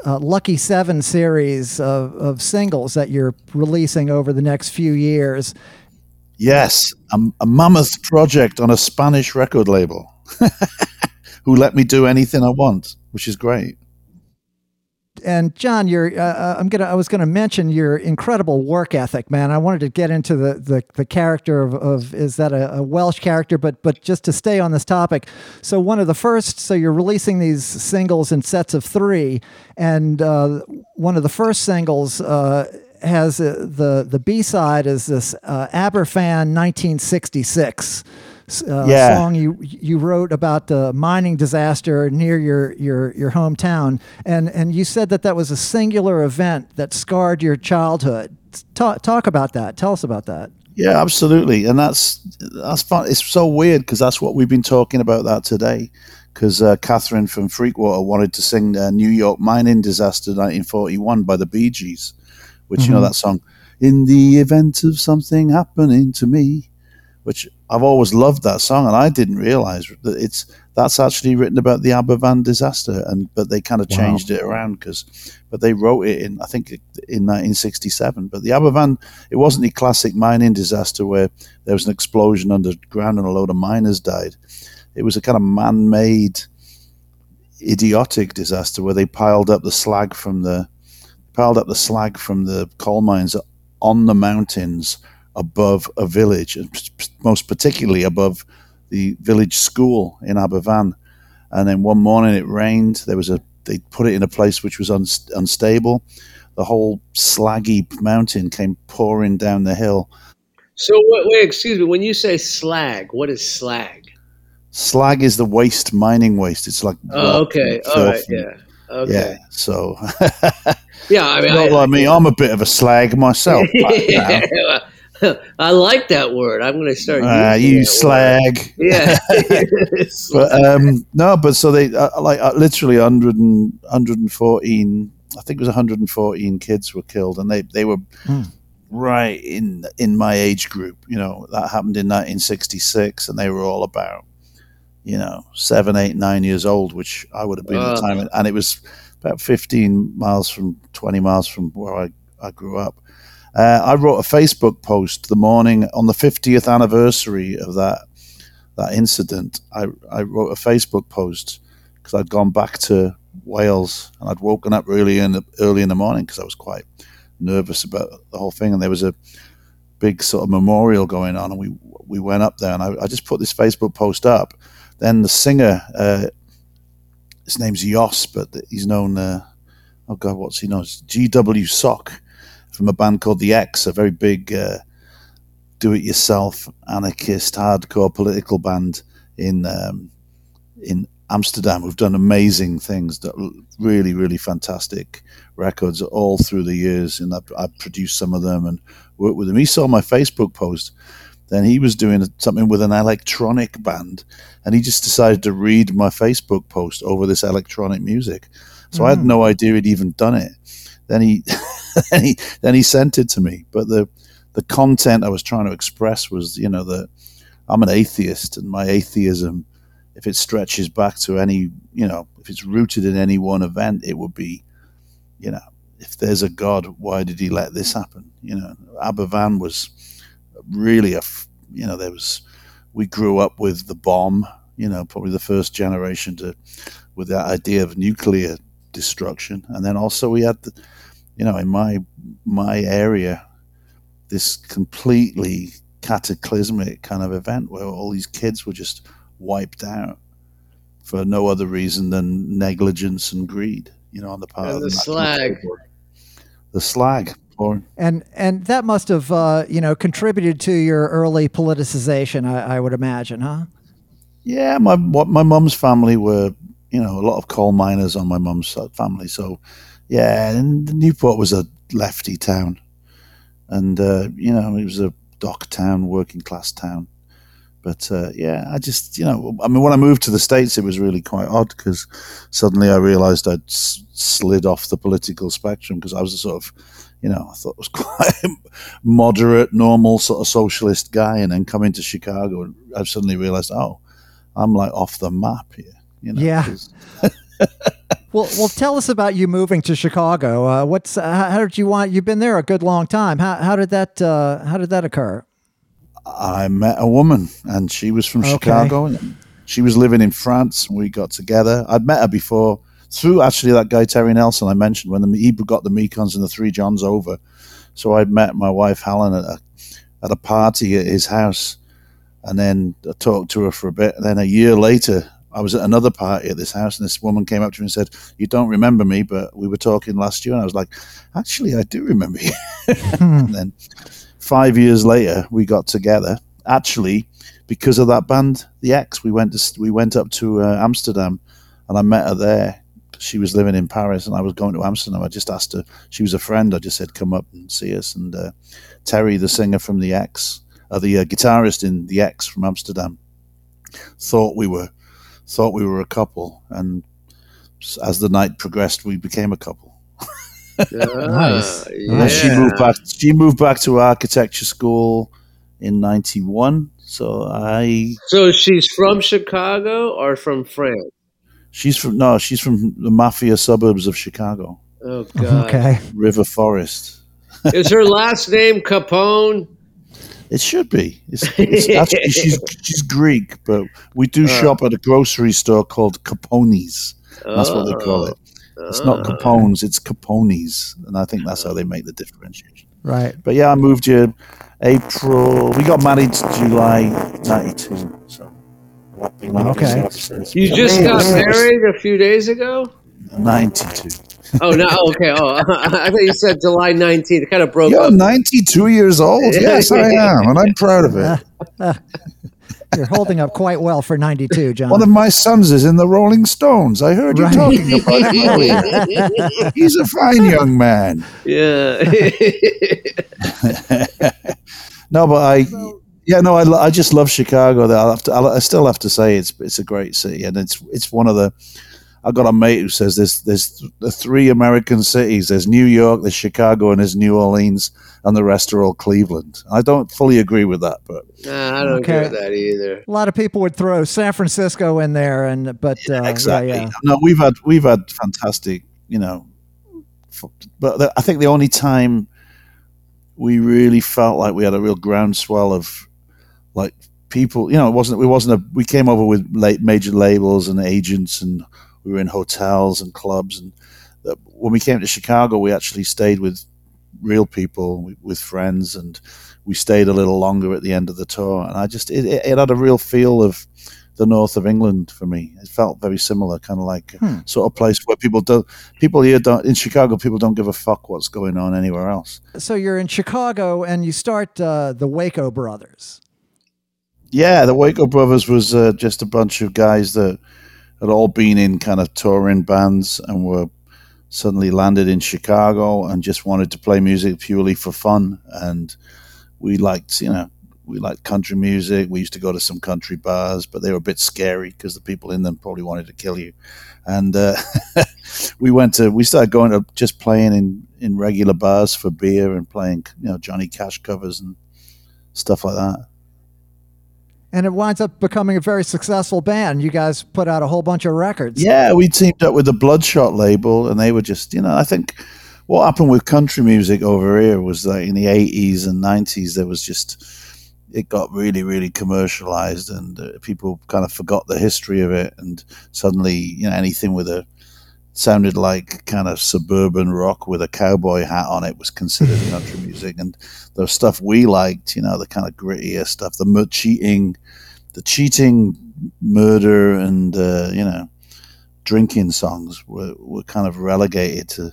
uh, Lucky Seven series of, of singles that you're releasing over the next few years. Yes, a, a mammoth project on a Spanish record label who let me do anything I want, which is great and Jon, you're, uh, uh, I'm gonna, I was gonna mention your incredible work ethic, man. I wanted to get into the the, the character of, of is that a, a, Welsh character, but but just to stay on this topic. So one of the first, so you're releasing these singles in sets of three, and uh, one of the first singles. Uh, has uh, the the B side is this uh, Aberfan 1966 uh, yeah. song you you wrote about the mining disaster near your your your hometown, and and you said that that was a singular event that scarred your childhood. Talk talk about that. Tell us about that. Yeah, absolutely, and that's that's fun. It's so weird because that's what we've been talking about that today. Because uh, Catherine from Freakwater wanted to sing uh, "New York Mining Disaster 1941" by the Bee Gees, which mm-hmm. you know mm-hmm. that song. In the event of something happening to me, which I've always loved that song, and I didn't realize that it's that's actually written about the Aberfan disaster, and but they kind of wow. changed it around because, but they wrote it in I think in 1967. But the Aberfan, it wasn't the classic mining disaster where there was an explosion underground and a load of miners died. It was a kind of man-made, idiotic disaster where they piled up the slag from the piled up the slag from the coal mines on the mountains above a village, most particularly above the village school in Aberfan. And then one morning it rained. There was a they put it in a place which was un, unstable. The whole slaggy mountain came pouring down the hill. So wait, wait, excuse me. When you say slag, what is slag? Slag is the waste, mining waste. It's like oh, okay, all right, yeah, okay, yeah. So yeah, I mean, I, like me. I'm a bit of a slag myself. yeah, I like that word. I'm going to start. Uh, you slag. Word. Yeah. but um, no, but so they uh, like uh, literally 100 and, 114. I think it was 114 kids were killed, and they they were hmm. right in in my age group. You know that happened in 1966, and they were all about you know seven, eight, nine years old, which I would have been at the time, and it was about 15 miles from 20 miles from where I, I grew up uh, I wrote a Facebook post the morning on the 50th anniversary of that that incident. I, I wrote a Facebook post because I'd gone back to Wales and I'd woken up early in the, early in the morning because I was quite nervous about the whole thing. And there was a big sort of memorial going on, and we we went up there, and I, I just put this Facebook post up. Then the singer, uh, his name's Jos, but he's known. Uh, oh God, what's he known? G.W. Sok from a band called The Ex, a very big uh, do-it-yourself anarchist hardcore political band in um, in Amsterdam who've done amazing things, that really, really fantastic records all through the years. And I've, I've produced some of them and worked with him. He saw my Facebook post. Then he was doing something with an electronic band, and he just decided to read my Facebook post over this electronic music. So mm. I had no idea he'd even done it. Then he, then he, then he sent it to me. But the the content I was trying to express was, you know, that I'm an atheist, and my atheism, if it stretches back to any, you know, if it's rooted in any one event, it would be, you know, if there's a God, why did he let this happen? You know, Aberfan was really a, you know, there was, we grew up with the bomb, you know, probably the first generation to, with that idea of nuclear destruction. And then also we had, the, you know, in my, my area, this completely cataclysmic kind of event where all these kids were just wiped out for no other reason than negligence and greed, you know, on the part and of the, the slag. The slag. And and that must have uh, you know contributed to your early politicization, I, I would imagine, huh? Yeah, my what my mom's family were you know a lot of coal miners on my mum's family, so yeah, and Newport was a lefty town, and uh, you know it was a dock town, working class town. But uh, yeah, I just, you know, I mean, when I moved to the States, it was really quite odd because suddenly I realized I'd s- slid off the political spectrum because I was a sort of, you know, I thought it was quite moderate, normal sort of socialist guy. And then coming to Chicago, I've suddenly realized, oh, I'm like off the map here. You know, yeah. well, well, tell us about you moving to Chicago. Uh, what's uh, how did you want? You've been there a good long time. How, how did that uh, how did that occur? I met a woman, and she was from okay. Chicago. She was living in France. And we got together. I'd met her before through actually that guy Terry Nelson I mentioned when the, he got the Mekons and the Three Johns over. So I'd met my wife Helen at a, at a party at his house, and then I talked to her for a bit. And then a year later, I was at another party at this house, and this woman came up to me and said, "You don't remember me, but we were talking last year." And I was like, "Actually, I do remember you." and then five years later, we got together. Actually, because of that band, the Ex, we went to we went up to uh, Amsterdam, and I met her there. She was living in Paris, and I was going to Amsterdam. I just asked her; she was a friend. I just said, "Come up and see us." And uh, Terrie, the singer from the Ex, uh, the uh, guitarist in the Ex from Amsterdam, thought we were thought we were a couple, and as the night progressed, we became a couple. nice. Yeah. She moved back. She moved back to architecture school in '91. So I. So she's from Chicago or from France? She's from no. She's from the mafia suburbs of Chicago. Oh God. Okay. River Forest. Is her last name Capone? It should be. It's, it's actually, she's she's Greek, but we do uh, shop at a grocery store called Capone's. That's what they call it. It's uh, not Capone's, it's Capone's, and I think that's how they make the differentiation. Right. But yeah, I moved here April. We got married July '92. So. Okay. You just got married a few days ago. Ninety-two. Oh no! Oh, okay. Oh, I thought you said July nineteenth. Kind of broke You're up. ninety-two years old. Yes, I am, and I'm proud of it. You're holding up quite well for 92, Jon. One of my sons is in the Rolling Stones. I heard you talking about him. He's a fine young man. Yeah. no, but I, yeah, no, I, I just love Chicago. I, have to, I still have to say it's it's a great city, and it's it's one of the I've got a mate who says there's there's the three American cities. There's New York, there's Chicago, and there's New Orleans, and the rest are all Cleveland. I don't fully agree with that, but nah, I don't okay. agree with that either. A lot of people would throw San Francisco in there, and but uh, exactly. Yeah, yeah. No, we've had we've had fantastic, you know, but the, I think the only time we really felt like we had a real groundswell of like people, you know, it wasn't it wasn't a we came over with late major labels and agents and we were in hotels and clubs. And when we came to Chicago, we actually stayed with real people, with friends, and we stayed a little longer at the end of the tour. And I just, it, it had a real feel of the north of England for me. It felt very similar, kind of like hmm. sort of place where people don't, people here don't, in Chicago, people don't give a fuck what's going on anywhere else. So you're in Chicago and you start uh, the Waco Brothers. Yeah, the Waco Brothers was uh, just a bunch of guys that had all been in kind of touring bands and were suddenly landed in Chicago and just wanted to play music purely for fun. And we liked, you know, we liked country music. We used to go to some country bars, but they were a bit scary because the people in them probably wanted to kill you. And uh, we went to, we started going to just playing in, in regular bars for beer and playing, you know, Johnny Cash covers and stuff like that and it winds up becoming a very successful band. You guys put out a whole bunch of records. Yeah, we teamed up with the Bloodshot label, and they were just, you know, I think what happened with country music over here was that in the 80s and 90s, there was just, it got really, really commercialized, and uh, people kind of forgot the history of it, and suddenly, you know, anything with a sounded like kind of suburban rock with a cowboy hat on it was considered country music and the stuff we liked you know the kind of grittier stuff the cheating the cheating murder and uh, you know drinking songs were, were kind of relegated to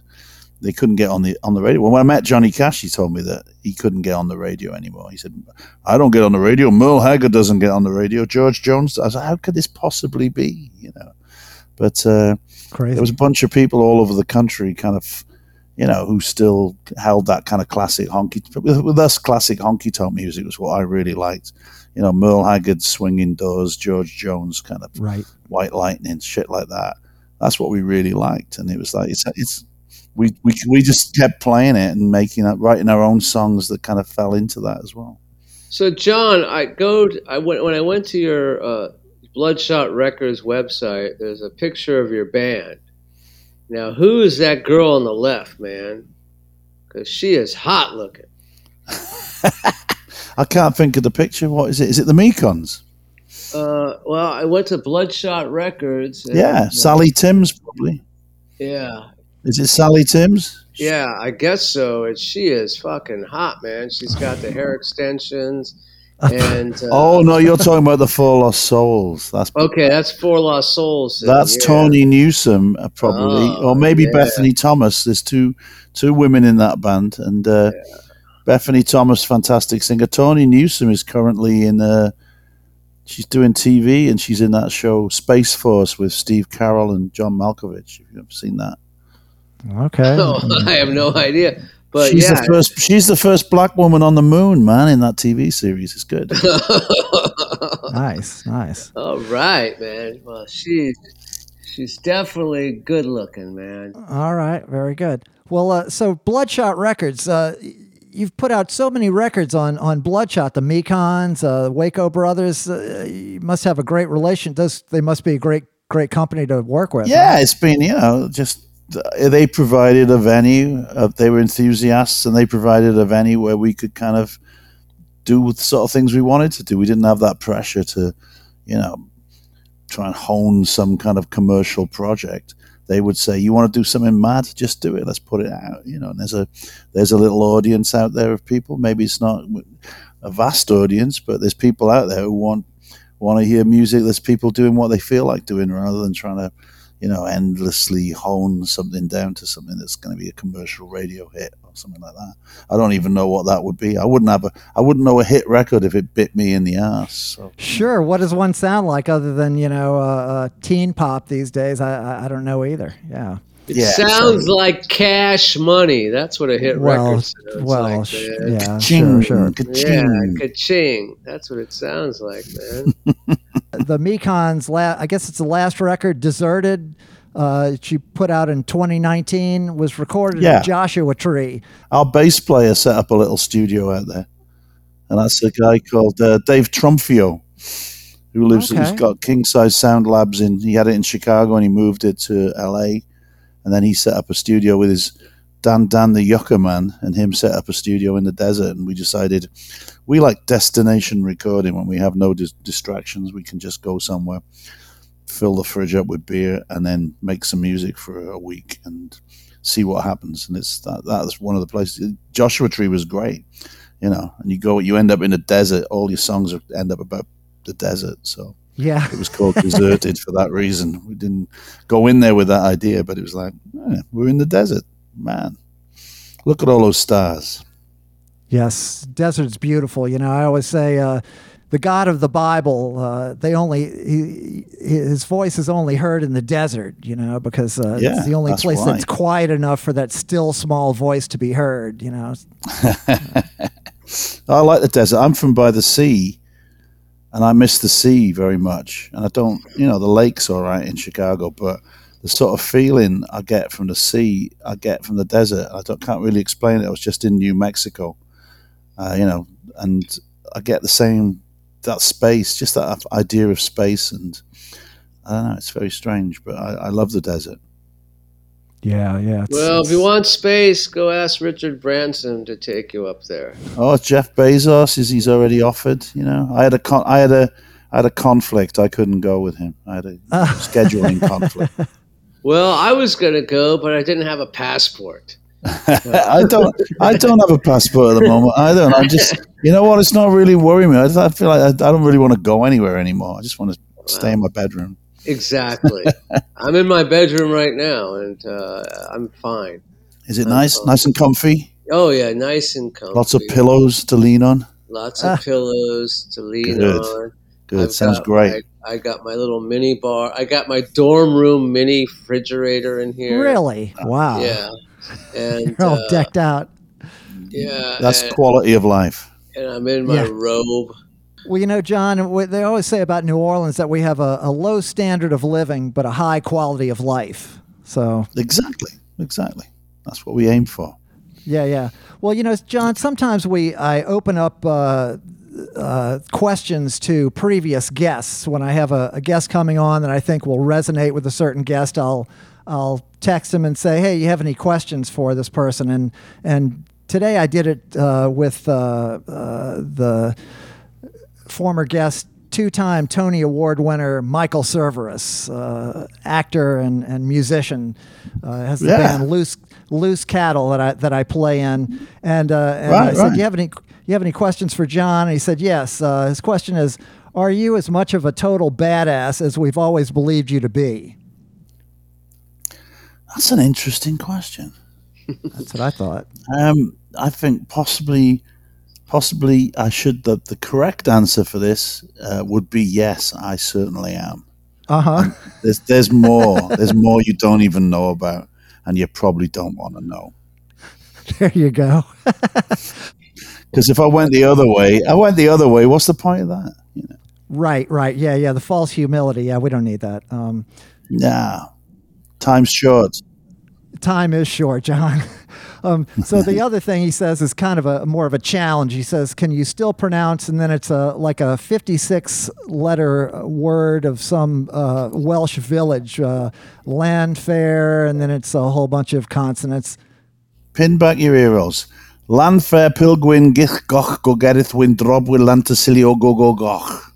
they couldn't get on the on the radio. Well, when I met Johnny Cash, he told me that he couldn't get on the radio anymore. He said, "I don't get on the radio. Merle Haggard doesn't get on the radio. George Jones." I was like, "How could this possibly be?" You know, but uh, Crazy. There was a bunch of people all over the country, kind of, you know, who still held that kind of classic honky. With, with us, classic honky tonk music was what I really liked. You know, Merle Haggard, Swinging Doors, George Jones, kind of right. White Lightning, shit like that. That's what we really liked, and it was like it's it's we we we just kept playing it and making it, writing our own songs that kind of fell into that as well. So, Jon, I go. To, I went when I went to your uh, Bloodshot Records website, there's a picture of your band. Now, who is that girl on the left, man? Because she is hot looking. I can't think of the picture. What is it? Is it the Mekons? Uh, well, I went to Bloodshot Records. And, yeah, uh, Sally Timms probably. Yeah. Is it Sally Timms? Yeah, I guess so. And she is fucking hot, man. She's got the hair extensions and uh, oh no, you're talking about the Four Lost Souls. That's okay. That's Four Lost Souls. That's yeah. Tawny Newsome, uh, probably, oh, or maybe yeah. Bethany Thomas. There's two two women in that band, and uh, yeah. Bethany Thomas, fantastic singer. Tawny Newsome is currently in. Uh, she's doing TV, and she's in that show Space Force with Steve Carell and John Malkovich. If you've ever seen that. Okay. Oh, I have no idea. But she's yeah. the first. She's the first black woman on the moon, man, in that TV series. It's good. nice, nice. All right, man. Well, she's she's definitely good looking, man. All right, very good. Well, uh, so Bloodshot Records. Uh, you've put out so many records on on Bloodshot, the Mekons, uh, Waco Brothers. Uh, you must have a great relation. Those they must be a great great company to work with. Yeah, huh? it's been you know just they provided a venue. Uh, they were enthusiasts, and they provided a venue where we could kind of do the sort of things we wanted to do. We didn't have that pressure to, you know, try and hone some kind of commercial project. They would say, "You want to do something mad? Just do it. Let's put it out." You know, and there's a there's a little audience out there of people. Maybe it's not a vast audience, but there's people out there who want want to hear music. There's people doing what they feel like doing rather than trying to you know, endlessly hone something down to something that's going to be a commercial radio hit or something like that. I don't even know what that would be. I wouldn't have a, I wouldn't know a hit record if it bit me in the ass. So. Sure. What does one sound like other than you know, uh, uh, teen pop these days? I, I, I don't know either. Yeah. It yeah, sounds so. like cash money. That's what a hit well, record sounds well, like. Sh- yeah, ka-ching, sure, sure. Ka-ching. Yeah, ka-ching. That's what it sounds like, man. the Mekons, la- I guess it's the last record, Deserted. Uh, she put out in 2019 was recorded yeah. at Joshua Tree. Our bass player set up a little studio out there, and that's a guy called uh, Dave Trumfio, who lives. Okay. He's got King Size Sound Labs in. He had it in Chicago, and he moved it to L.A. And then he set up a studio with his Dan Dan the Yucca Man and him set up a studio in the desert. And we decided we like destination recording when we have no dis- distractions. We can just go somewhere, fill the fridge up with beer, and then make some music for a week and see what happens. And it's that that's one of the places. Joshua Tree was great, you know. And you go, you end up in the desert. All your songs end up about the desert. So yeah. It was called Deserted for that reason. We didn't go in there with that idea, but it was like, eh, we're in the desert. Man, look at all those stars. Yes, desert's beautiful. You know, I always say uh, the God of the Bible, uh, they only he, his voice is only heard in the desert, you know, because uh, Yeah, it's the only that's place why. that's quiet enough for that still small voice to be heard, you know. I like the desert. I'm from by the sea, and I miss the sea very much. And I don't, you know, the lake's all right in Chicago, but the sort of feeling I get from the sea, I get from the desert. I can't really explain it. I was just in New Mexico, uh, you know, and I get the same that space, just that idea of space, and I don't know. It's very strange, but I, I love the desert. Yeah, yeah. it's- Well, if you want space, go ask Richard Branson to take you up there. Oh, Jeff Bezos is he's already offered. You know, I had a con- I had a I had a conflict. I couldn't go with him. I had a scheduling conflict. Well, I was going to go, but I didn't have a passport. I don't I don't have a passport at the moment. I don't. I just you know what? It's not really worrying me. I, I feel like I, I don't really want to go anywhere anymore. I just want to stay in my bedroom. Exactly. I'm in my bedroom right now, and uh, I'm fine. Is it nice? Nice and comfy. Oh yeah, nice and comfy. Lots of pillows to lean on. Lots of pillows to lean Good. on. Good. I've Sounds great. My, I got my little mini bar. I got my dorm room mini refrigerator in here. really? Wow. Yeah. And You're all uh, decked out. yeah, That's and, quality of life. and I'm in my Yeah. robe. Well, you know, Jon, what they always say about New Orleans that we have a, a low standard of living, but a high quality of life. So, Exactly. Exactly. That's what we aim for. yeah, yeah. Well, you know, Jon, sometimes we I open up uh, uh, questions to previous guests when I have a, a guest coming on that I think will resonate with a certain guest. I'll I'll text them and say, "Hey, you have any questions for this person?" And and today I did it uh, with uh, uh, the former guest, two-time Tony Award winner Michael Cerveris, uh, actor and, and musician, uh, has the Yeah. band Loose Loose Cattle that I that I play in, and, uh, and I Right, said, right. "You have any you have any questions for Jon?" And he said, "Yes." Uh, his question is, "Are you as much of a total badass as we've always believed you to be?" That's an interesting question. That's what I thought. Um, I think possibly, possibly I should. The, the correct answer for this uh, would be yes. I certainly am. Uh huh. There's there's more. there's more you don't even know about, and you probably don't want to know. there you go. Because if I went the other way, I went the other way. What's the point of that? You know? Right, right. Yeah, yeah. The false humility. Yeah, we don't need that. Um, Nah, time's short. time is short, Jon. Um, so the other thing he says is kind of a more of a challenge. He says, "Can you still pronounce?" And then it's a like a fifty-six letter word of some uh, Welsh village, uh, Llanfair, and then it's a whole bunch of consonants. Pin back your ear ears. Landfair pilgwyn gich goch go gerith wyn drob wil lantasilio go go goch.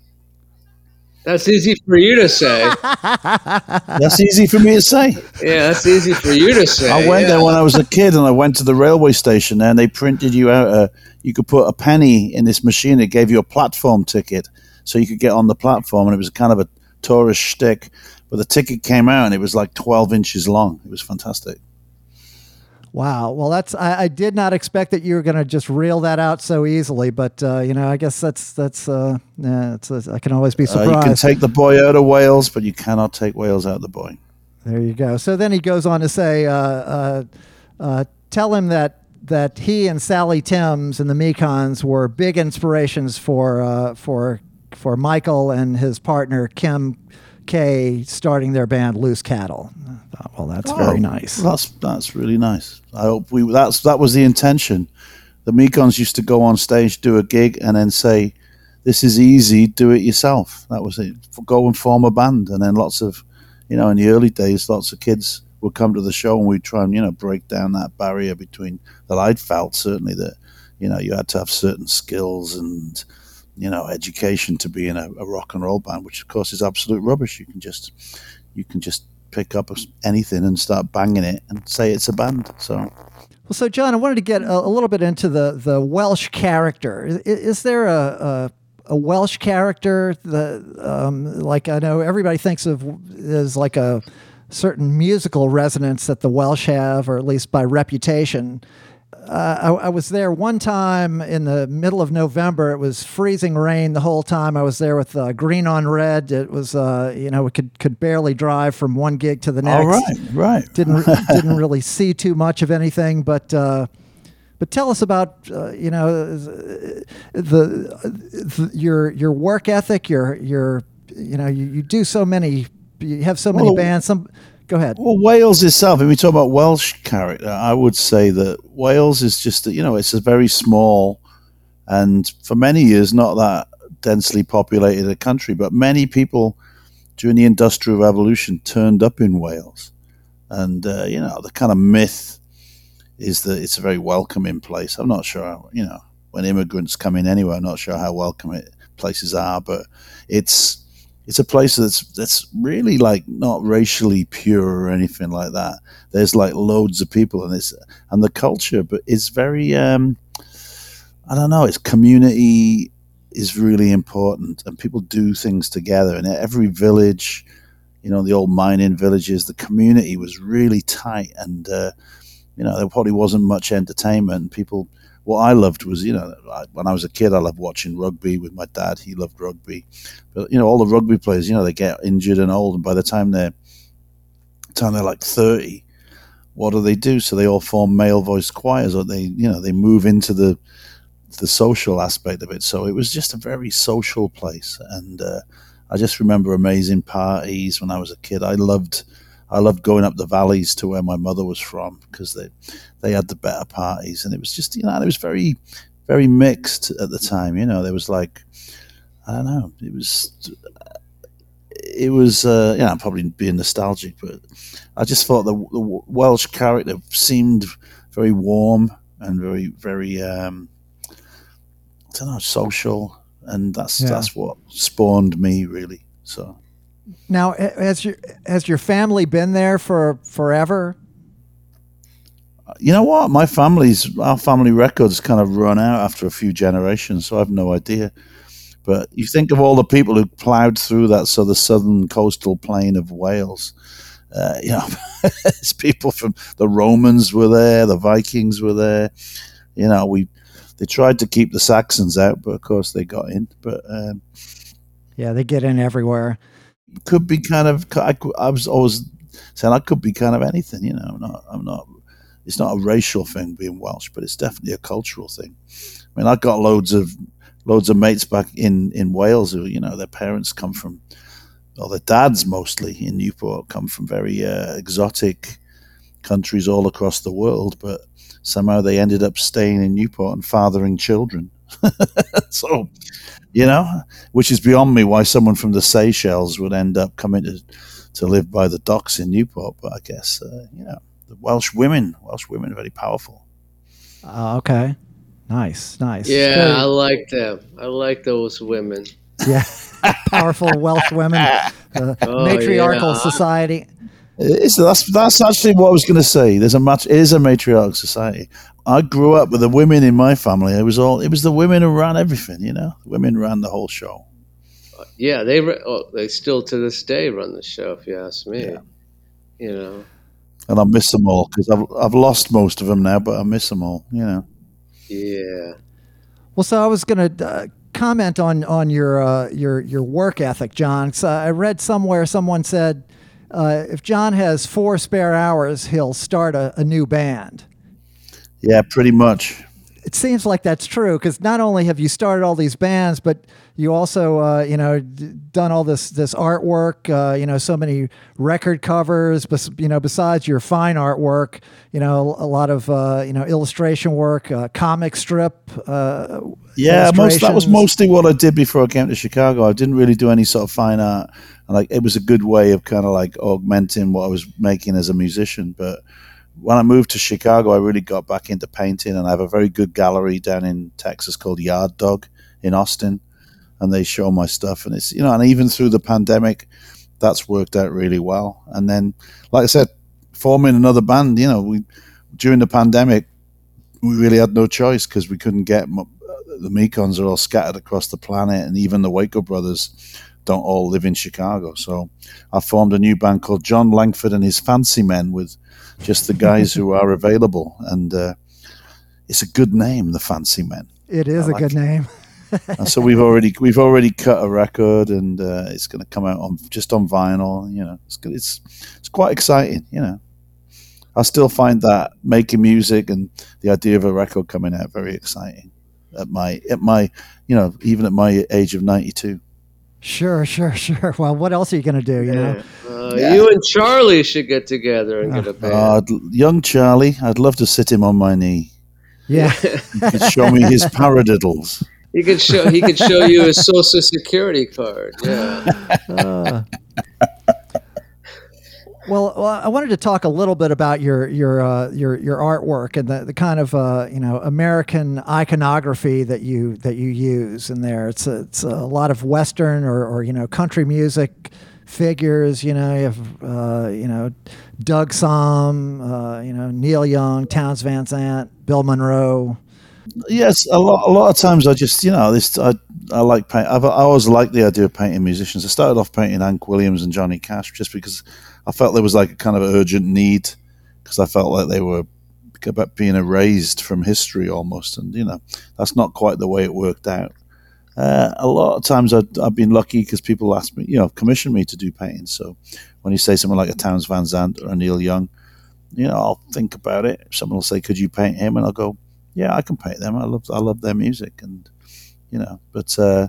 That's easy for you to say. That's easy for me to say. yeah, that's easy for you to say. I went yeah. there when I was a kid, and I went to the railway station, there and they printed you out. A, you could put a penny in this machine. It gave you a platform ticket, so you could get on the platform, and it was kind of a tourist shtick. But the ticket came out, and it was like twelve inches long. It was fantastic. Wow. Well, that's I, I did not expect that you were going to just reel that out so easily, but uh, you know, I guess that's that's uh, yeah, it's, I can always be Uh, surprised. you can take the boy out of Wales, but you cannot take Wales out of the boy. There you go. So then he goes on to say, uh, uh, uh, tell him that that he and Sally Timms and the Mekons were big inspirations for uh, for for Michael and his partner Kim Kay starting their band Loose Cattle. I thought, well, that's very Oh, nice. That's that's really nice. I hope we that's that was the intention. The Mekons used to go on stage, do a gig, and then say, "This is easy. Do it yourself." That was it. Go and form a band, and then lots of, you know, in the early days, lots of kids would come to the show, and we'd try and you know break down that barrier between that I'd felt certainly that, you know, you had to have certain skills and you know education to be in a, a rock and roll band, which of course is absolute rubbish. You can just you can just pick up anything and start banging it and say it's a band. So Well, so Jon, I wanted to get a, a little bit into the the Welsh character. Is, is there a, a a Welsh character that, um, like I know everybody thinks of as like a certain musical resonance that the Welsh have, or at least by reputation. Uh, I, I, was there one time in the middle of November. It was freezing rain the whole time. I was there with uh, Green on Red. It was, uh, you know, we could could barely drive from one gig to the next. All right, right. Didn't didn't really see too much of anything, but uh, but tell us about uh, you know the, the, your your work ethic. Your your you know you, you do so many. You have so many well, bands. Some Go ahead. Well, Wales itself, if we talk about Welsh character, I would say that Wales is just, you know, it's a very small and for many years not that densely populated a country, but many people during the Industrial Revolution turned up in Wales. And, uh, you know, the kind of myth is that it's a very welcoming place. I'm not sure, you know, when immigrants come in anywhere, I'm not sure how welcome it, places are, but it's it's a place that's that's really like not racially pure or anything like that. There's like loads of people and it's and the culture, but it's very um, I don't know. It's community is really important, and people do things together. And every village, you know, the old mining villages, the community was really tight, and uh, you know, there probably wasn't much entertainment. People what I loved was, you know, when I was a kid, I loved watching rugby with my dad. He loved rugby, but you know, all the rugby players, you know, they get injured and old, and by the time they're time they're like thirty, what do they do? So they all form male voice choirs, or they, you know, they move into the the social aspect of it. So it was just a very social place, and uh, I just remember amazing parties when I was a kid. I loved I loved going up the valleys to where my mother was from because they they had the better parties, and it was just you know it was very very mixed at the time. You know, there was like I don't know, it was it was uh, you know probably being nostalgic, but I just thought the, the Welsh character seemed very warm and very very um, I don't know social, and that's yeah. that's what spawned me really. So now, has your has your family been there for forever? You know what? My family's our family records kind of run out after a few generations, so I have no idea. But you think of all the people who ploughed through that so the southern coastal plain of Wales. Uh, you know, it's people from the Romans were there, the Vikings were there. You know, we they tried to keep the Saxons out, but of course they got in. But um, yeah, they get in everywhere could be kind of. I, I was always saying I could be kind of anything. You know, I'm not. I'm not. It's not a racial thing being Welsh, but it's definitely a cultural thing. I mean, I've got loads of loads of mates back in in Wales who, you know, their parents come from, or their dads mostly in Newport come from very uh, exotic countries all across the world, but somehow they ended up staying in Newport and fathering children. so you know, which is beyond me why someone from the Seychelles would end up coming to, to live by the docks in Newport. But I guess, uh, you know, the Welsh women, Welsh women are very powerful. Uh, okay. Nice, nice. Yeah, very- I like them. I like those women. Yeah, powerful Welsh women, uh, oh, matriarchal yeah. society. It's, that's that's actually what I was going to say. There's a much it is a matriarchal society. I grew up with the women in my family. It was all it was the women who ran everything. You know, the women ran the whole show. Yeah, they oh, they still to this day run the show. If you ask me, yeah. you know. And I miss them all because I've I've lost most of them now, but I miss them all. You know. Yeah. Well, so I was going to uh, comment on on your uh, your your work ethic, Jon. So I read somewhere someone said uh, if Jon has four spare hours, he'll start a, a new band. Yeah, pretty much. It seems like that's true because not only have you started all these bands, but you also, uh, you know, d- done all this this artwork. Uh, you know, so many record covers. Bes- you know, besides your fine artwork, you know, a lot of uh, you know illustration work, uh, comic strip. Uh, yeah, most, that was mostly what I did before I came to Chicago. I didn't really do any sort of fine art like it was a good way of kind of like augmenting what I was making as a musician. But when I moved to Chicago, I really got back into painting, and I have a very good gallery down in Texas called Yard Dog in Austin, and they show my stuff, and it's you know, and even through the pandemic, that's worked out really well. And then, like I said, forming another band, you know, we during the pandemic, we really had no choice because we couldn't get the Mekons are all scattered across the planet, and even the Waco brothers don't all live in Chicago. So I formed a new band called Jon Langford and his Fancy Men with just the guys who are available. And, uh, it's a good name, the Fancy Men. It is I a like good it. name. And so we've already we've already cut a record, and uh, it's going to come out on just on vinyl. You know, it's good- it's it's quite exciting. You know, I still find that making music and the idea of a record coming out very exciting. At my at my you know even at my age of ninety two. Sure, sure, sure. Well, what else are you going to do? You know, Uh, Yeah. You and Charlie should get together and get a band. Uh, young Charlie, I'd love to sit him on my knee. yeah. He could show me his paradiddles. he could show he could show you his social security card. Yeah. Uh, well, well, I wanted to talk a little bit about your your uh, your your artwork and the, the kind of uh, you know American iconography that you that you use in there. It's a, it's a lot of Western or, or you know country music figures. You know, you have uh, you know Doug Sahm, uh, you know Neil Young, Townes Van Zandt, Bill Monroe. Yes, a lot. A lot of times, I just you know this. I I like paint. I've I always liked the idea of painting musicians. I started off painting Hank Williams and Johnny Cash just because I felt there was like a kind of urgent need because I felt like they were about being erased from history almost, and you know that's not quite the way it worked out. Uh, a lot of times I've, I've been lucky because people ask me, you know, commission me to do paintings. So when you say someone like a Townes Van Zandt or a Neil Young, you know, I'll think about it. Someone will say, "Could you paint him?" And I'll go, "Yeah, I can paint them. I love I love their music." And you know, but uh,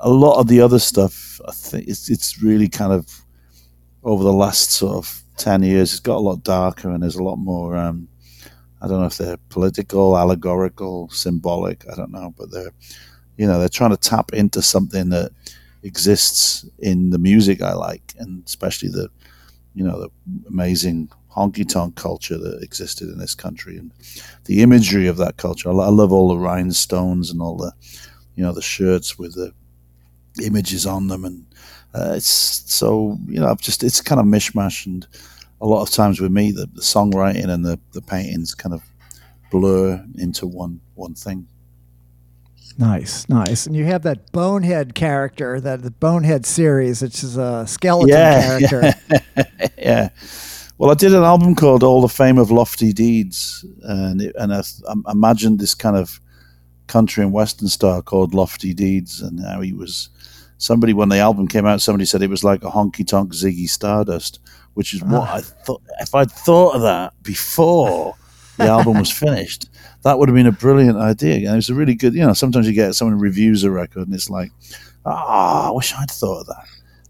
a lot of the other stuff, I think it's it's really kind of over the last sort of ten years, it's got a lot darker and there's a lot more. Um, I don't know if they're political, allegorical, symbolic. I don't know, but they're you know they're trying to tap into something that exists in the music I like, and especially the you know the amazing honky tonk culture that existed in this country and the imagery of that culture. I, I love all the rhinestones and all the you know the shirts with the images on them, and uh, it's so you know I've just it's kind of mishmash, and a lot of times with me the, the songwriting and the the paintings kind of blur into one one thing. Nice, nice. And you have that Bonehead character, that the Bonehead series, which is a skeleton Yeah, character. yeah. Well, I did an album called "All the Fame of Lofty Deeds," and it, and I, I imagined this kind of country and western star called Lofty Deeds, and how he was somebody when the album came out. Somebody said it was like a honky tonk Ziggy Stardust, which is what I thought. If I'd thought of that before the album was finished, that would have been a brilliant idea. And it was a really good. You know, sometimes you get someone reviews a record and it's like, ah, I wish I'd thought of that.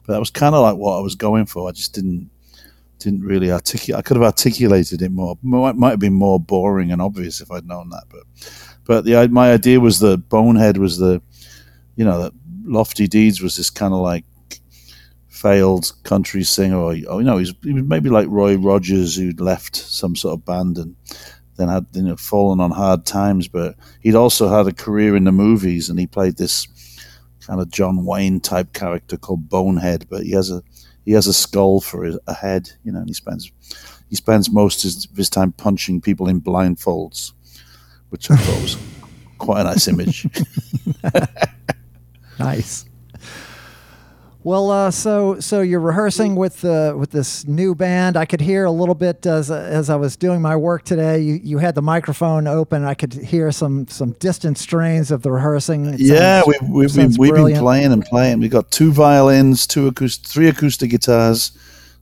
But that was kind of like what I was going for. I just didn't didn't really articulate. I could have articulated it more. Might, might have been more boring and obvious if I'd known that. But but the my idea was that Bonehead was the, you know, that Lofty Deeds was this kind of like failed country singer, or, or you know, he's he was maybe like Roy Rogers who'd left some sort of band and then had you know fallen on hard times. But he'd also had a career in the movies, and he played this kind of John Wayne type character called Bonehead. But he has a he has a skull for a head, you know, and he spends he spends most of his, time punching people in blindfolds, which I thought was quite a nice image. nice. Well, uh, so so you're rehearsing with uh, with this new band. I could hear a little bit as as I was doing my work today. You you had the microphone open. I could hear some some distant strains of the rehearsing. It yeah, sounds- we've we've been sounds we've been playing and playing. We've got two violins, two acoustic, three acoustic guitars,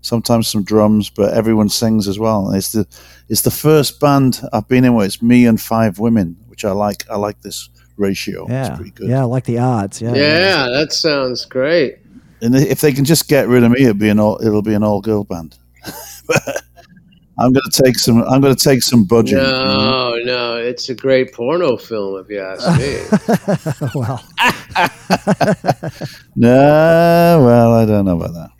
sometimes some drums, but everyone sings as well. It's the it's the first band I've been in where it's me and five women, which I like. I like this ratio. Yeah, it's pretty good. yeah, I like the odds. Yeah, Yeah, that sounds great. And if they can just get rid of me, it'll be an all it'll be an all girl band. I'm gonna take some. I'm gonna take some budget. you know? No, no, it's a great porno film if you ask me. well, No, well, I don't know about that.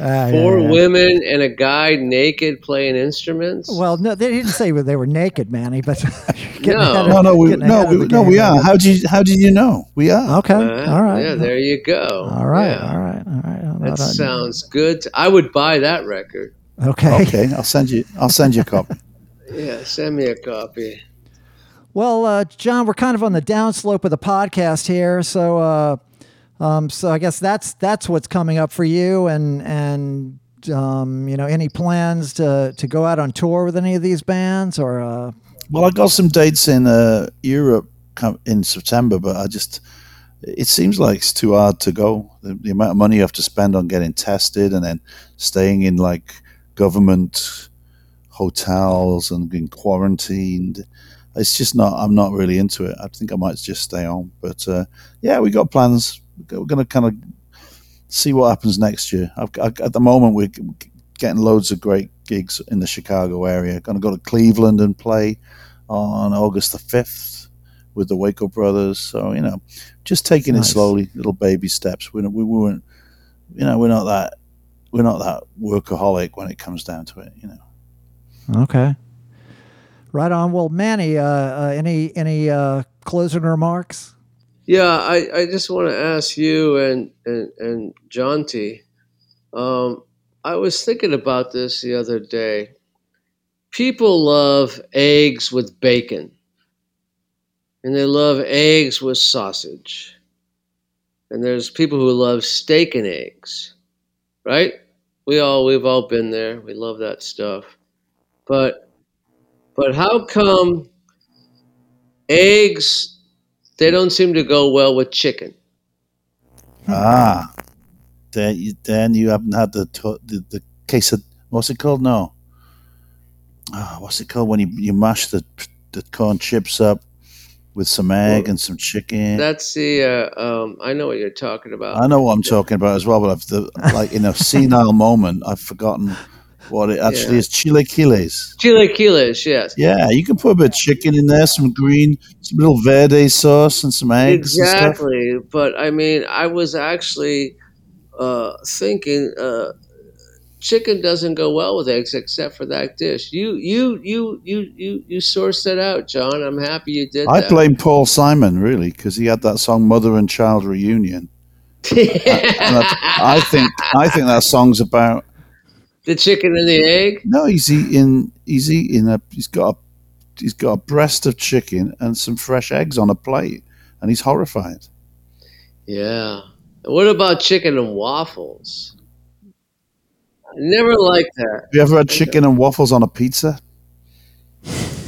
Uh, Four yeah, yeah. women and a guy naked playing instruments. Well, no, they didn't say they were naked, Manny. But No. of- No, no, we, no, we, no, we are. How did you? How did you know? We are. Okay, Uh, all right. Yeah, there you go. All right, Yeah. all right, all right. All That right. sounds good. I would buy that record. okay. Okay, I'll send you. I'll send you a copy. Yeah, send me a copy. Well, uh, Jon, we're kind of on the downslope of the podcast here, so uh, um, so I guess that's that's what's coming up for you, and and um, you know, any plans to to go out on tour with any of these bands or? Uh... Well, I got some dates in uh, Europe in September, but I just it seems like it's too hard to go. The, the, amount of money you have to spend on getting tested and then staying in like government hotels and being quarantined. It's just not. I'm not really into it. I think I might just stay home. But uh, yeah, we got plans. We're going to kind of see what happens next year. I've, I, at the moment, we're getting loads of great gigs in the Chicago area. Going to go to Cleveland and play on August the fifth with the Waco Brothers. So you know, just taking nice. it slowly, little baby steps. We we weren't, you know, we're not that we're not that workaholic when it comes down to it. You know. Okay. Right on. Well, Manny, uh, uh, any any uh, closing remarks? Yeah, I, I just want to ask you and and and Jonty. Um, I was thinking about this the other day. People love eggs with bacon, and they love eggs with sausage. And there's people who love steak and eggs, right? We all we've all been there. We love that stuff. But but how come eggs they don't seem to go well with chicken? Ah, then you, then you haven't had the the, the case of what's it called? No, oh, what's it called when you you mash the the corn chips up with some egg well, and some chicken. That's the. Uh, um, I know what you're talking about. I know what I'm talking about as well, but I've the, like in a senile moment, I've forgotten what it actually yeah. is. Chilaquiles. Chilaquiles, yes. Yeah, you can put a bit of chicken in there, some green, some little verde sauce, and some eggs. Exactly, but I mean, I was actually uh, thinking. Uh, chicken doesn't go well with eggs except for that dish. You you you you you you sourced that out, Jon. I'm happy you did. I blame Paul Simon really because he had that song "Mother and Child Reunion." I think I think that song's about the chicken and the egg. No, he's eating he's eating a he's got a he's got a breast of chicken and some fresh eggs on a plate, and he's horrified. Yeah. What about chicken and waffles? I never liked that. Have you ever had chicken and waffles on a pizza?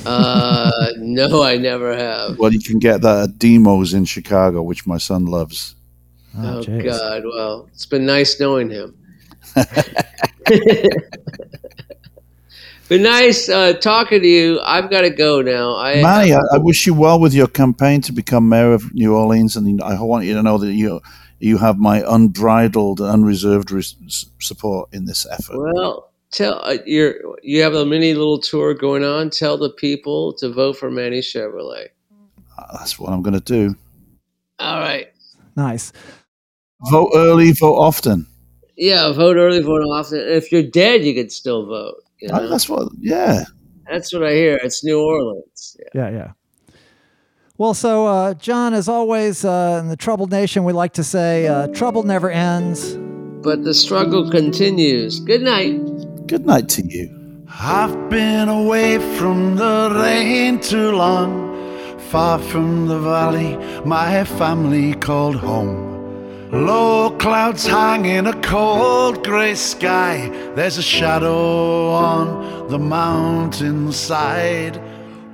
Uh, no, I never have. Well, you can get that at Dimo's in Chicago, which my son loves. Oh, oh God! Well, it's been nice knowing him. been nice uh, talking to you. I've got to go now. I, Manny, I, I, wish you well with your campaign to become mayor of New Orleans, and I want you to know that you you have my unbridled, unreserved res- support in this effort. Well, tell uh, you you have a mini little tour going on. Tell the people to vote for Manny Chevrolet. Uh, that's what I'm going to do. All right. Nice. Vote early, vote often. Yeah, vote early, vote often. If you're dead, you can still vote. You know? That's what. Yeah. That's what I hear. It's New Orleans. Yeah, yeah. yeah. Well, so uh, Jon, as always, uh, in the Troubled Nation, we like to say, uh, "Trouble never ends, but the struggle continues." Good night. Good night to you. I've been away from the rain too long, far from the valley my family called home. Low clouds hang in a cold grey sky. There's a shadow on the mountainside.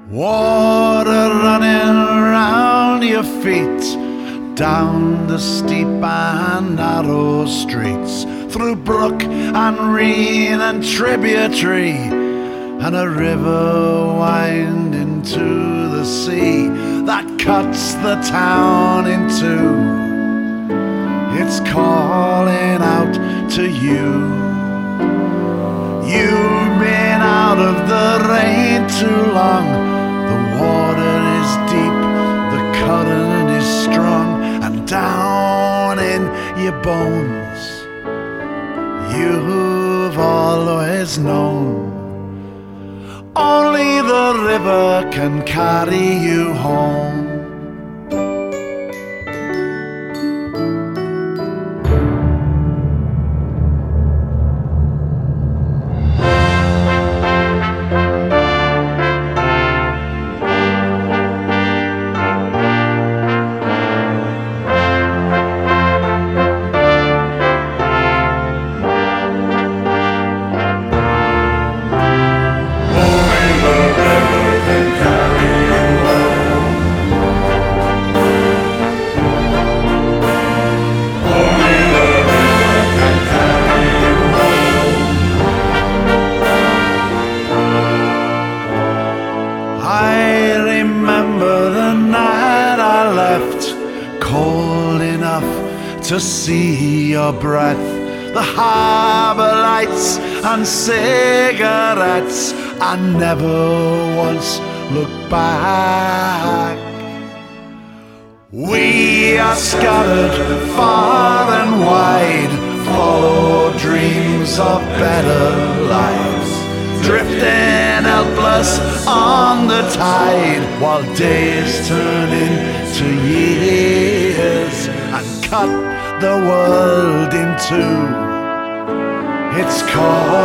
Water running around your feet down the steep and narrow streets, through brook and reed and tributary, and a river winding to the sea that cuts the town in two. It's calling out to you. You've been out of the rain too long The water is deep, the current is strong, and down in your bones, you've always known. Only the river can carry you home. It's